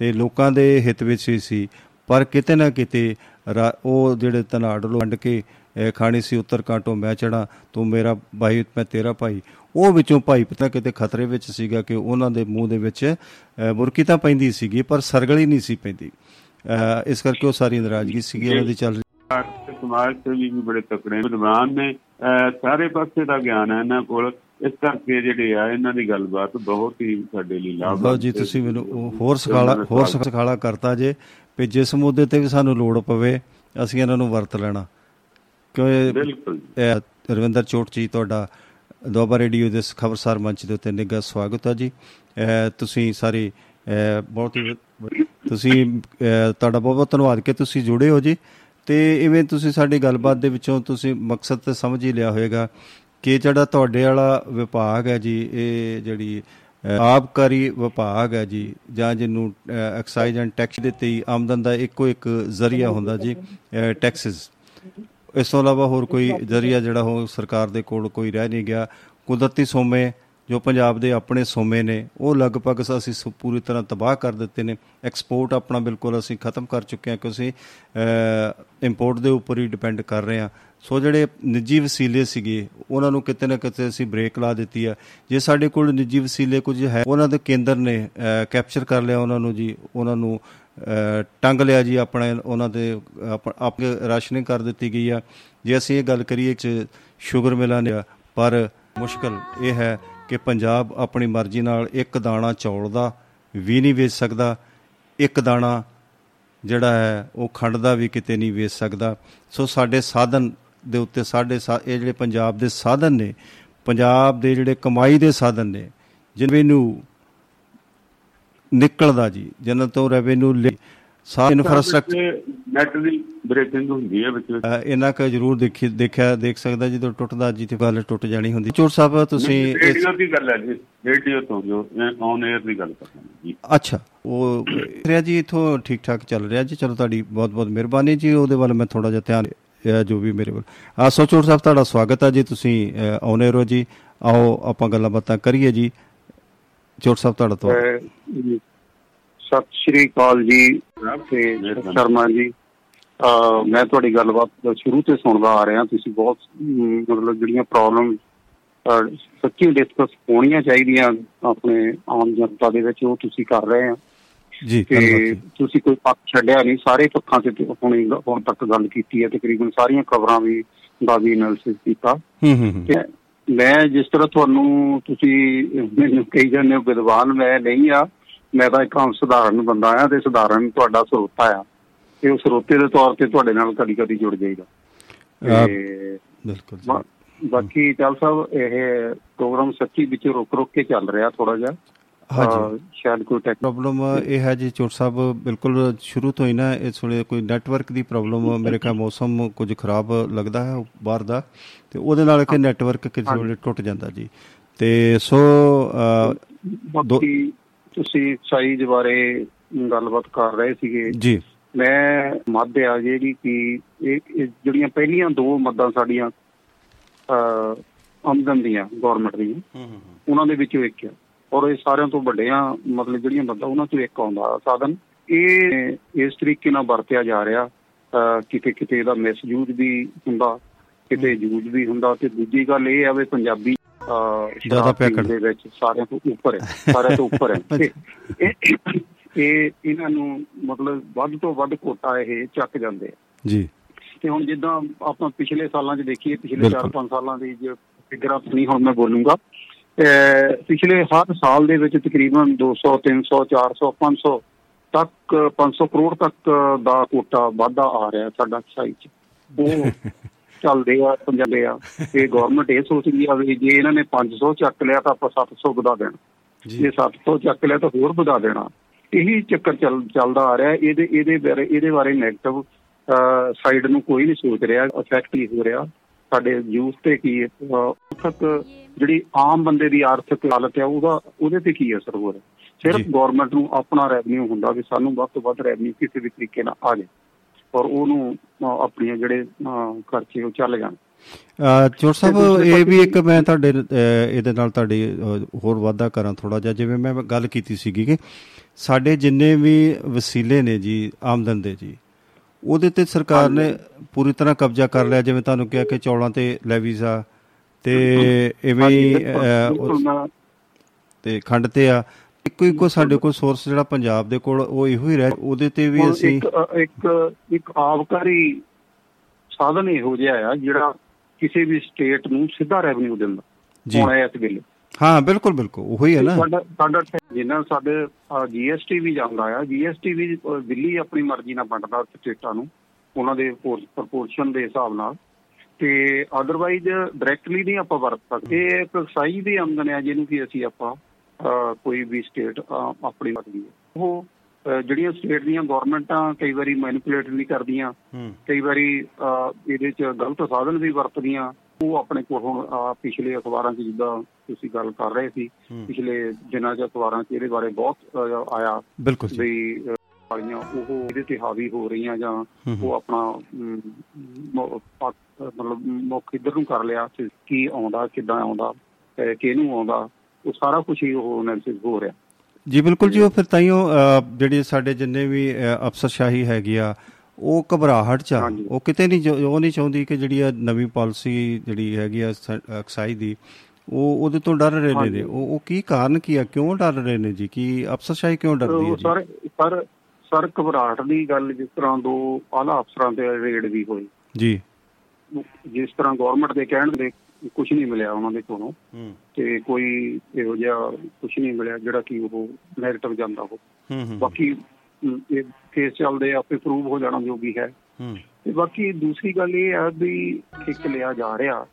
ਤੇ ਲੋਕਾਂ ਦੇ ਹਿੱਤ ਵਿੱਚ ਵੀ ਸੀ। ਪਰ ਕਿਤੇ ਨਾ ਕਿਤੇ ਰਾ- ਉਹ ਜਿਹੜੇ ਧਨਾੜ ਲੋ ਵੰਡ ਕੇ ਅ, ਖਾਣੀ ਸੀ ਉੱਤਰ ਕਾਂਟੋਂ ਮੈਂ ਚੜਾ ਤੂੰ ਮੇਰਾ ਭਾਈ ਮੈਂ ਤੇਰਾ ਭਾਈ। ਉਹ ਵਿੱਚੋਂ ਭਾਈ ਪਤਾ ਕਿਤੇ ਖਤਰੇ ਵਿੱਚ ਸੀਗਾ ਕਿ ਉਹਨਾਂ ਦੇ ਮੂੰਹ ਦੇ ਵਿੱਚ ਅ, ਬੁਰਕੀ ਤਾਂ ਪੈਂਦੀ ਸੀਗੀ ਪਰ ਸਰਗਲੀ ਨਹੀਂ ਸੀ ਪੈਂਦੀ। ਅ, ਇਸ ਕਰਕੇ ਉਹ ਸਾਰੀ ਨਾਰਾਜ਼ਗੀ ਸੀਗੀ ਉਹਨਾਂ ਦੀ ਚੱਲ ਰਹੀ। ਤੇ ਸਮਾਜ ਸੇਵੀ ਵੀ ਬੜੇ ਤਕੜੇ ਵਿਦਵਾਨ ਨੇ ਅਹ ਸਾਰੇ ਪਾਸੇ ਦਾ ਗਿਆਨ ਹੈ ਇਹਨਾਂ ਕੋਲ। ਇਸ ਕਰਕੇ ਜਿਹੜੇ ਆ ਇਹਨਾਂ ਦੀ ਗੱਲਬਾਤ ਬਹੁਤ ਹੀ ਸਾਡੇ ਲਈ ਲਾਭ ਲਓ ਜੀ ਤੁਸੀਂ ਮੈਨੂੰ ਹੋਰ ਸਖਾਲਾ ਹੋਰ ਸਖਾਲਾ ਕਰਤਾ ਜੇ ਵੀ ਜਿਸ ਮੁੱਦੇ ਤੇ ਵੀ ਸਾਨੂੰ ਲੋੜ ਪਵੇ ਅਸੀਂ ਇਹਨਾਂ ਨੂੰ ਵਰਤ ਲੈਣਾ। ਕਿਉਂ ਬਿਲਕੁਲ ਇਹ ਰਵਿੰਦਰ ਚੋਟ ਜੀ ਤੁਹਾਡਾ ਦੁਆਬਾ ਰੇਡੀਓ ਦੇ ਖਬਰਸਾਰ ਮੰਚ ਦੇ ਉੱਤੇ ਨਿੱਘਾ ਸਵਾਗਤ ਹੈ ਜੀ। ਤੁਸੀਂ ਸਾਰੇ ਬਹੁਤ ਹੀ ਤੁਸੀਂ ਤੁਹਾਡਾ ਬਹੁਤ ਬਹੁਤ ਧੰਨਵਾਦ ਕਿ ਤੁਸੀਂ ਜੁੜੇ ਹੋ ਜੀ। ਤੇ ਇਵੇਂ ਤੁਸੀਂ ਸਾਡੀ ਗੱਲਬਾਤ ਦੇ ਵਿੱਚੋਂ ਤੁਸੀਂ ਮਕਸਦ ਤੇ ਸਮਝ ਹੀ ਲਿਆ ਹੋਵੇਗਾ ਕਿ ਜਿਹੜਾ ਤੁਹਾਡੇ ਵਾਲਾ ਵਿਭਾਗ ਹੈ ਜੀ ਇਹ ਜਿਹੜੀ ਅਹ, ਆਬਕਾਰੀ ਵਿਭਾਗ ਹੈ ਜੀ ਜਾਂ ਜਿਹਨੂੰ ਐਕਸਾਈਜ਼ ਐਂਡ ਟੈਕਸ ਦੇ ਤੇ ਆਮਦਨ ਦਾ ਇੱਕੋ ਇੱਕ ਜ਼ਰੀਆ ਹੁੰਦਾ ਜੀ ਟੈਕਸਸ। ਇਸ ਤੋਂ ਇਲਾਵਾ ਹੋਰ ਕੋਈ ਜ਼ਰੀਆ ਜਿਹੜਾ ਉਹ ਸਰਕਾਰ ਦੇ ਕੋਲ ਕੋਈ ਰਹਿ ਨਹੀਂ ਗਿਆ। ਕੁਦਰਤੀ ਸੋਮੇ ਜੋ ਪੰਜਾਬ ਦੇ ਆਪਣੇ ਸੋਮੇ ਨੇ ਉਹ ਲਗਭਗ ਅਸੀਂ ਸ- ਪੂਰੀ ਤਰ੍ਹਾਂ ਤਬਾਹ ਕਰ ਦਿੱਤੇ ਨੇ। ਐਕਸਪੋਰਟ ਆਪਣਾ ਬਿਲਕੁਲ ਅਸੀਂ ਖਤਮ ਕਰ ਚੁੱਕੇ ਹਾਂ ਕਿਉਂਕਿ ਅਹ, ਇੰਪੋਰਟ ਦੇ ਉੱਪਰ ਹੀ ਡਿਪੈਂਡ ਕਰ ਰਹੇ ਹਾਂ। ਸੋ ਜਿਹੜੇ ਨਿੱਜੀ ਵਸੀਲੇ ਸੀਗੇ ਉਹਨਾਂ ਨੂੰ ਕਿਤੇ ਨਾ ਕਿਤੇ ਅਸੀਂ ਬ੍ਰੇਕ ਲਾ ਦਿੱਤੀ ਆ। ਜੇ ਸਾਡੇ ਕੋਲ ਨਿੱਜੀ ਵਸੀਲੇ ਕੁਝ ਹੈ ਉਹਨਾਂ ਦੇ ਕੇਂਦਰ ਨੇ ਕੈਪਚਰ ਕਰ ਲਿਆ ਉਹਨਾਂ ਨੂੰ ਜੀ ਉਹਨਾਂ ਨੂੰ ਅਹ, ਟੰਗ ਲਿਆ ਜੀ ਆਪਣੇ ਉਹਨਾਂ ਦੇ ਆਪ ਆਪ ਰਾਸ਼ਨਿੰਗ ਕਰ ਦਿੱਤੀ ਗਈ ਆ। ਜੇ ਅਸੀਂ ਇਹ ਗੱਲ ਕਰੀਏ ਕਿ ਸ਼ੂਗਰ ਮਿਲਾਂ ਨੇ ਪਰ ਮੁਸ਼ਕਲ ਇਹ ਹੈ ਕਿ ਪੰਜਾਬ ਆਪਣੀ ਮਰਜ਼ੀ ਨਾਲ ਇੱਕ ਦਾਣਾ ਚੌਲ ਦਾ ਵੀ ਨਹੀਂ ਵੇਚ ਸਕਦਾ। ਇੱਕ ਦਾਣਾ ਜਿਹੜਾ ਹੈ, ਉਹ ਖੰਡ ਦਾ ਵੀ ਕਿਤੇ ਨਹੀਂ ਵੇਚ ਸਕਦਾ। ਸੋ ਸਾਡੇ ਸਾਧਨ ਦੇ ਉੱਤੇ ਸਾਡੇ ਸਾ- ਇਹ ਜਿਹੜੇ ਪੰਜਾਬ ਦੇ ਸਾਧਨ ਨੇ, ਪੰਜਾਬ ਦੇ ਜਿਹੜੇ ਕਮਾਈ ਦੇ ਸਾਧਨ ਨੇ, ਜਿਨ੍ਹਾਂ ਨਿਕਲਦਾ ਜੀ, ਜਿਨ੍ਹਾਂ ਤੋਂ ਰੈਵਨਿਊ ਸਾਰਾ ਇਨਫਰਾਸਟ੍ਰਕਚਰ ਨੈਟ ਦੀ ਬ੍ਰੇਕਿੰਗ ਹੁੰਦੀ ਹੈ ਵਿੱਚ ਵਿੱਚ। ਇਹਨਾਂ ਕ ਜ਼ਰੂਰ ਦੇਖੀ ਦੇਖਿਆ ਦੇਖ ਸਕਦਾ ਜਦੋਂ ਟੁੱਟਦਾ ਜੀ ਤੇ ਗੱਲ ਟੁੱਟ ਜਾਣੀ ਹੁੰਦੀ। ਚੋਰ ਸਾਹਿਬ ਤੁਸੀਂ ਇਸ- ਰੇਡੀਓ ਦੀ ਗੱਲ ਹੈ ਜੀ। ਰੇਡੀਓ ਤੋਂ ਜੋ ਔਨ 에ਅਰ ਦੀ ਗੱਲ ਕਰ ਰਹੇ ਹਾਂ ਜੀ। ਅੱਛਾ ਉਹ ਰਿਹਾ ਜੀ ਇਥੋਂ ਠੀਕ ਠਾਕ ਚੱਲ ਰਿਹਾ ਜੀ। ਚਲੋ ਤੁਹਾਡੀ ਬਹੁਤ ਬਹੁਤ ਮਿਹਰਬਾਨੀ ਜੀ। ਉਹਦੇ ਵੱਲ ਮੈਂ ਥੋੜਾ ਜਿਹਾ ਧਿਆਨ ਇਹ ਜੋ ਵੀ ਮੇਰੇ ਵੱਲ। ਆ ਸੋ ਚੋਰ ਸਾਹਿਬ ਤੁਹਾਡਾ ਸਵਾਗਤ ਹੈ ਜੀ। ਤੁਸੀਂ ਆਉਨੇ ਰੋ ਜੀ। ਆਓ ਆਪਾਂ ਗੱਲਾਂ ਬਾਤਾਂ ਕਰੀਏ ਜੀ। ਚੋਰ ਸਾਹਿਬ ਤੁਹਾਡਾ ਤੋਂ ਸਤਿ ਸ਼੍ਰੀ ਅਕਾਲ ਜੀ। ਤੇ ਸ਼ਰਮਾ ਜੀ। ਮੈਂ ਤੁਹਾਡੀ ਗੱਲਬਾਤ ਸ਼ੁਰੂ ਤੋਂ ਸੁਣਦਾ ਆ ਰਿਹਾ। ਤੁਸੀਂ ਬਹੁਤ ਮਤਲਬ ਜਿਹੜੀਆਂ ਪ੍ਰੋਬਲਮ ਸੱਚੀ ਡਿਸਕਸ ਹੋਣੀਆਂ ਚਾਹੀਦੀਆਂ ਆਪਣੇ ਆਮ ਜਨਤਾ ਦੇ ਵਿੱਚ ਉਹ ਤੁਸੀਂ ਕਰ ਰਹੇ ਆ। ਜੀ ਤੁਸੀਂ ਕੋਈ ਪੱਖ ਛੱਡਿਆ ਨਹੀਂ। ਸਾਰੇ ਪੱਖਾਂ ਤੇ ਹੁਣੇ ਹੁਣ ਤੱਕ ਗੱਲ ਕੀਤੀ ਹੈ। ਤਕਰੀਬਨ ਸਾਰੀਆਂ ਖਬਰਾਂ ਵੀ ਦਾ ਵੀ ਐਨਾਲਿਸਿਸ ਕੀਤਾ। ਹੂੰ ਹੂੰ ਮੈਂ ਜਿਸ ਤਰ੍ਹਾਂ ਤੁਹਾਨੂੰ ਤੁਸੀਂ ਮੈਨੂੰ ਕਹੀ ਜਾਂਦੇ ਹੋ ਵਿਦਵਾਨ ਮੈਂ ਨਹੀਂ ਆ। ਮੈਂ ਤਾਂ ਇੱਕ ਆਮ ਸਧਾਰਨ ਬੰਦਾ ਆ ਤੇ ਸਧਾਰਨ ਤੁਹਾਡਾ ਸਰੋਤਾ ਆ ਤੇ ਉਹ ਸਰੋਤੇ ਦੇ ਤੌਰ ਤੇ ਤੁਹਾਡੇ ਨਾਲ ਕਦੀ ਕਦੀ ਜੁੜ ਜਾਈਦਾ। ਬਿਲਕੁਲ ਬਾਕੀ ਚੱਲ ਸਾਹਿਬ ਇਹ ਪ੍ਰੋਗਰਾਮ ਸੱਚੀ ਵਿੱਚ ਰੁਕ ਰੁਕ ਕੇ ਚੱਲ ਰਿਹਾ ਥੋੜਾ ਜਿਹਾ। ਹਾਂਜੀ। ਸ਼ਾਇਦ ਕੋਈ ਟੈਕ ਪ੍ਰੋਬਲਮ ਇਹ ਹੈ ਜੀ ਚੋਟ ਸਾਹਿਬ ਬਿਲਕੁਲ ਸ਼ੁਰੂ ਤੋਂ ਹੀ ਨਾ ਇਸ ਵੇਲੇ ਕੋਈ ਨੈਟਵਰਕ ਦੀ ਪ੍ਰੋਬਲਮ ਮੇਰੇ ਖਿਆਲ ਮੌਸਮ ਕੁਝ ਖਰਾਬ ਲੱਗਦਾ ਹੈ ਬਾਹਰ ਦਾ। ਤੇ ਉਹਦੇ ਨਾਲ ਕਿ ਨੈਟਵਰਕ ਕਿਸੇ ਵੇਲੇ ਟੁੱਟ ਜਾਂਦਾ ਜੀ। ਤੇ ਸੋ ਬਾਕੀ ਤੁਸੀਂ ਸਾਈਜ਼ ਬਾਰੇ ਗੱਲਬਾਤ ਕਰ ਰਹੇ ਸੀਗੇ। ਜੀ। ਮੈਂ ਮੱਧ ਆ ਜਿਹੜੀ ਕਿ ਇਹ ਜਿਹੜੀਆਂ ਪਹਿਲੀਆਂ ਦੋ ਮੱਦਾਂ ਸਾਡੀਆਂ ਆਮਦਨ ਦੀਆਂ ਗਵਰਨਮੈਂਟ ਦੀਆਂ ਉਹਨਾਂ ਦੇ ਵਿੱਚੋਂ ਇੱਕ ਆ। ਔਰ ਇਹ ਸਾਰਿਆਂ ਤੋਂ ਵੱਡੀਆਂ ਮਤਲਬ ਜਿਹੜੀਆਂ ਮੱਦਾਂ ਉਹਨਾਂ ਚੋਂ ਇੱਕ ਆਉਂਦਾ ਸਾਧਨ। ਇਹ ਇਸ ਤਰੀਕੇ ਨਾਲ ਵਰਤਿਆ ਜਾ ਰਿਹਾ ਕਿਤੇ ਕਿਤੇ ਇਹਦਾ ਮਿਸਯੂਜ਼ ਵੀ ਹੁੰਦਾ ਕਿਤੇ ਯੂਜ਼ ਵੀ ਹੁੰਦਾ। ਤੇ ਦੂਜੀ ਗੱਲ ਇਹ ਆ ਵੀ ਪੰਜਾਬੀ ਜ਼ਿਆਦਾ ਸ਼ਰਾਬ ਪਿਆ ਪੀਣ ਕਰਦੇ। ਦੇ ਵਿੱਚ ਸਾਰਿਆਂ ਤੋਂ ਉੱਪਰ ਹੈ ਸਾਰਿਆਂ ਤੋਂ ਉੱਪਰ ਹੈ। ਇਹ ਇਹ ਇਹਨਾਂ ਨੂੰ ਮਤਲਬ ਵੱਧ ਤੋਂ ਵੱਧ ਕੋਟਾ ਇਹ ਚੱਕ ਜਾਂਦੇ ਆ। ਜੀ। ਤੇ ਹੁਣ ਜਿੱਦਾਂ ਆਪਾਂ ਪਿਛਲੇ ਸਾਲਾਂ 'ਚ ਦੇਖੀਏ ਪਿਛਲੇ ਬਿਲਕੁਲ। 4-5 ਸਾਲਾਂ ਦੀ ਜੇ ਫਿਗਰਾਂ ਨਹੀਂ ਹੁਣ ਮੈਂ ਬੋਲੂੰਗਾ ਪਿਛਲੇ ਹਰ ਸਾਲ ਦੇ ਵਿੱਚ ਤਕਰੀਬਨ 200 300 400 500 ਤੱਕ 500 ਕਰੋੜ ਤੱਕ ਦਾ ਕੋਟਾ ਵਾਧਾ ਆ ਰਿਹਾ ਸਾਡਾ ਸਾਈ 'ਚ। ਉਹ ਚੱਲਦੇ ਆ ਪੰਜਾਬੇ ਆ। ਤੇ ਗਵਰਨਮੈਂਟ ਇਹ ਸੋਚਦੀ ਆ ਵੀ ਜੇ ਇਹਨਾਂ ਨੇ 500 ਚੱਕ ਲਿਆ ਤਾਂ ਆਪਾਂ 700 ਵਧਾ ਦੇਣਾ। ਜੇ। 700 ਚੱਕ ਲਿਆ ਤਾਂ ਹੋਰ ਵਧਾ ਦੇਣਾ। ਇਹੀ ਚੱਕਰ ਚੱਲ ਚੱਲਦਾ ਆ ਰਿਹਾ। ਇਹਦੇ ਇਹਦੇ ਬਾਰੇ ਇਹਦੇ ਬਾਰੇ ਨੈਗੇਟਿਵ ਸਾਈਡ ਨੂੰ ਕੋਈ ਨਹੀਂ ਸੋਚ ਰਿਹਾ। ਇਫੈਕਟ ਹੀ ਹੋ ਰਿਹਾ। ਸਾਡੇ ਯੂਥ ਤੇ ਕੀ ਆਰਥਿਕ ਜਿਹੜੀ ਆਮ ਬੰਦੇ ਦੀ ਆਰਥਿਕ ਹਾਲਤ ਹੈ ਉਹਦਾ ਉਹਦੇ ਤੇ ਕੀ ਅਸਰ ਹੋ ਰਿਹਾ? ਸਿਰਫ। ਗਵਰਨਮੈਂਟ ਨੂੰ ਆਪਣਾ ਰੈਵਨਿਊ ਹੁੰਦਾ ਵੀ ਸਾਨੂੰ ਵੱਧ ਤੋਂ ਵੱਧ ਰੈਵਨਿਊ ਕਿਸੇ ਵੀ ਤਰੀਕੇ ਨਾਲ ਆ ਜਾਏ। ਔਰ ਉਹਨੂੰ ਅਹ, ਆਪਣੀਆਂ ਜਿਹੜੇ ਖਰਚੇ ਉਹ ਚੱਲ ਜਾਣ। ਚੋਰ ਸਾਹਿਬ ਇਹ ਵੀ ਇੱਕ ਮੈਂ ਤੁਹਾਡੇ ਇਹਦੇ ਨਾਲ ਤੁਹਾਡੀ ਹੋਰ ਵਾਅਦਾ ਕਰਾਂ ਥੋੜਾ ਜਿਹਾ ਜਿਵੇਂ ਮੈਂ ਗੱਲ ਕੀਤੀ ਸੀਗੀ ਕਿ ਸਾਡੇ ਜਿੰਨੇ ਵੀ ਵਸੀਲੇ ਨੇ ਜੀ ਆਮਦਨ ਦੇ ਜੀ ਉਹਦੇ ਤੇ ਸਰਕਾਰ ਨੇ ਪੂਰੀ ਤਰ੍ਹਾਂ ਕਬਜ਼ਾ ਕਰ ਲਿਆ ਜਿਵੇਂ ਤੁਹਾਨੂੰ ਕਿਹਾ ਕਿ ਚੌਲਾਂ ਤੇ ਲੈਵੀਜ਼ ਆ ਤੇ ਇਵੇਂ ਤੇ ਖੰਡ ਤੇ ਆ। ਇੱਕੋ ਇੱਕੋ ਸਾਡੇ ਕੋਲ ਸੋਰਸ ਜਿਹੜਾ ਪੰਜਾਬ ਦੇ ਕੋਲ ਉਹ ਇਹੋ ਹੀ ਰਹਿ ਉਹਦੇ ਤੇ ਵੀ ਅਸੀਂ ਇੱਕ ਇੱਕ ਇੱਕ ਆਬਕਾਰੀ ਸਾਧਨ ਇਹੋ ਜਿਹਾ ਆ ਜਿਹੜਾ ਕਿਸੇ ਵੀ ਸਟੇਟ ਨੂੰ ਸਿੱਧਾ ਰੈਵਨਿਊ ਦਿੰਦਾ ਜੀ। ਹੁਣ ਇਸ ਵੇਲੇ। ਹਾਂ ਬਿਲਕੁਲ ਬਿਲਕੁਲ ਉਹੀ ਹੈ ਨਾ। ਸਾਡਾ ਸਾਡਾ ਜਿੰਨਾ ਸਾਡੇ ਜੀਐਸਟੀ ਵੀ ਜਾਂਦਾ ਆ ਜੀਐਸਟੀ ਵੀ ਦਿੱਲੀ ਆਪਣੀ ਮਰਜ਼ੀ ਨਾਲ ਵੰਡਦਾ ਸਟੇਟਾਂ ਨੂੰ ਉਹਨਾਂ ਦੇ ਪ੍ਰਪੋਰਸ਼ਨ ਦੇ ਹਿਸਾਬ ਨਾਲ। ਤੇ ਅਦਰਵਾਈਜ਼ ਡਾਇਰੈਕਟਲੀ ਨਹੀਂ ਆਪਾਂ ਵਰਤ ਸਕਦੇ। ਇਹ ਇੱਕ ਸਾਈ ਦੀ ਆਮਦਨ ਆ ਜਿਹਨੂੰ ਕਿ ਅਸੀਂ ਆਪਾਂ ਕੋਈ ਵੀ ਸਟੇਟ ਆਪਣੀ ਹੈ। ਉਹ ਜਿਹੜੀਆਂ ਸਟੇਟ ਦੀਆਂ ਗਵਰਨਮੈਂਟਾਂ ਕਈ ਵਾਰੀ ਮੈਨੀਪੂਲੇਟ ਨਹੀਂ ਕਰਦੀਆਂ। ਕਈ ਵਾਰੀ ਇਹਦੇ ਚ ਗਲਤ ਸਾਧਨ ਵੀ ਵਰਤਦੀਆਂ। ਉਹ ਆਪਣੇ ਕੋਲ ਹੁਣ ਪਿਛਲੇ ਅਖਬਾਰਾਂ 'ਚ ਜਿੱਦਾਂ ਤੁਸੀਂ ਗੱਲ ਕਰ ਰਹੇ ਸੀ। ਪਿਛਲੇ ਦਿਨਾਂ 'ਚ ਅਖਬਾਰਾਂ 'ਚ ਇਹਦੇ ਬਾਰੇ ਬਹੁਤ ਆਇਆ। ਬਿਲਕੁਲ ਵੀ ਵਾਲੀਆਂ ਉਹ ਇਹਦੇ ਤੇ ਹਾਵੀ ਹੋ ਰਹੀਆਂ ਜਾਂ। ਉਹ ਆਪਣਾ ਮਤਲਬ ਮੁੱਖ ਇੱਧਰ ਨੂੰ ਕਰ ਲਿਆ ਕੀ ਆਉਂਦਾ ਕਿੱਦਾਂ ਆਉਂਦਾ ਕਿਹਨੂੰ ਆਉਂਦਾ। ਉਹ ਸਾਰਾ ਕੁਝ ਹੀ ਉਹ ਐਨਾਲਿਸਿਸ ਹੋ ਰਿਹਾ। ਜੀ ਬਿਲਕੁਲ ਜੀ ਉਹ ਫਿਰ ਤਾਈਓ ਜਿਹੜੀ ਸਾਡੇ ਜਿੰਨੇ ਵੀ ਅਫਸਰਸ਼ਾਹੀ ਹੈਗੀ ਆ ਉਹ ਘਬਰਾਹਟ ਚ। ਉਹ ਕਿਤੇ ਨਹੀਂ ਉਹ ਨਹੀਂ ਚਾਹੁੰਦੀ ਕਿ ਜਿਹੜੀ ਆ ਨਵੀਂ ਪਾਲਿਸੀ ਜਿਹੜੀ ਹੈਗੀ ਆ ਐਕਸਾਈਜ਼ ਦੀ ਉਹ ਉਹਦੇ ਤੋਂ ਡਰ ਰਹੇ ਨੇ। ਉਹ ਉਹ ਕੀ ਕਾਰਨ ਕੀ ਆ? ਕਿਉਂ ਡਰ ਰਹੇ ਨੇ ਜੀ? ਕੀ ਅਫਸਰਸ਼ਾਹੀ ਕਿਉਂ ਡਰਦੀ ਹੈ ਜੀ? ਸਰ ਸਰ ਸਰ ਘਬਰਾਹਟ ਦੀ ਗੱਲ ਜਿਸ ਤਰ੍ਹਾਂ ਦੋ ਆਲਾ ਅਫਸਰਾਂ ਤੇ ਰੇਡ ਵੀ ਹੋਈ। ਜੀ। ਜਿਸ ਤਰ੍ਹਾਂ ਗਵਰਨਮੈਂਟ ਦੇ ਕਹਿਣ ਦੇ ਕੁਝ ਨਹੀਂ ਮਿਲਿਆ ਉਹਨਾਂ ਦੇ ਕੋਲੋਂ। ਤੇ ਕੋਈ ਇਹੋ ਜਿਹਾ ਕੁਝ ਨਹੀਂ ਮਿਲਿਆ ਜਿਹੜਾ ਕਿ ਉਹ ਨੈਗੇਟਿਵ ਜਾਂਦਾ ਹੋ। ਬਾਕੀ ਇਹ ਕੇਸ ਚੱਲਦੇ ਆਪੇ ਪ੍ਰੂਵ ਹੋ ਜਾਣਾ ਜੋ ਵੀ ਹੈ। ਤੇ ਬਾਕੀ ਦੂਸਰੀ ਗੱਲ ਇਹ ਆ ਵੀ ਠੇਕ ਲਿਆ ਜਾ ਰਿਹਾ।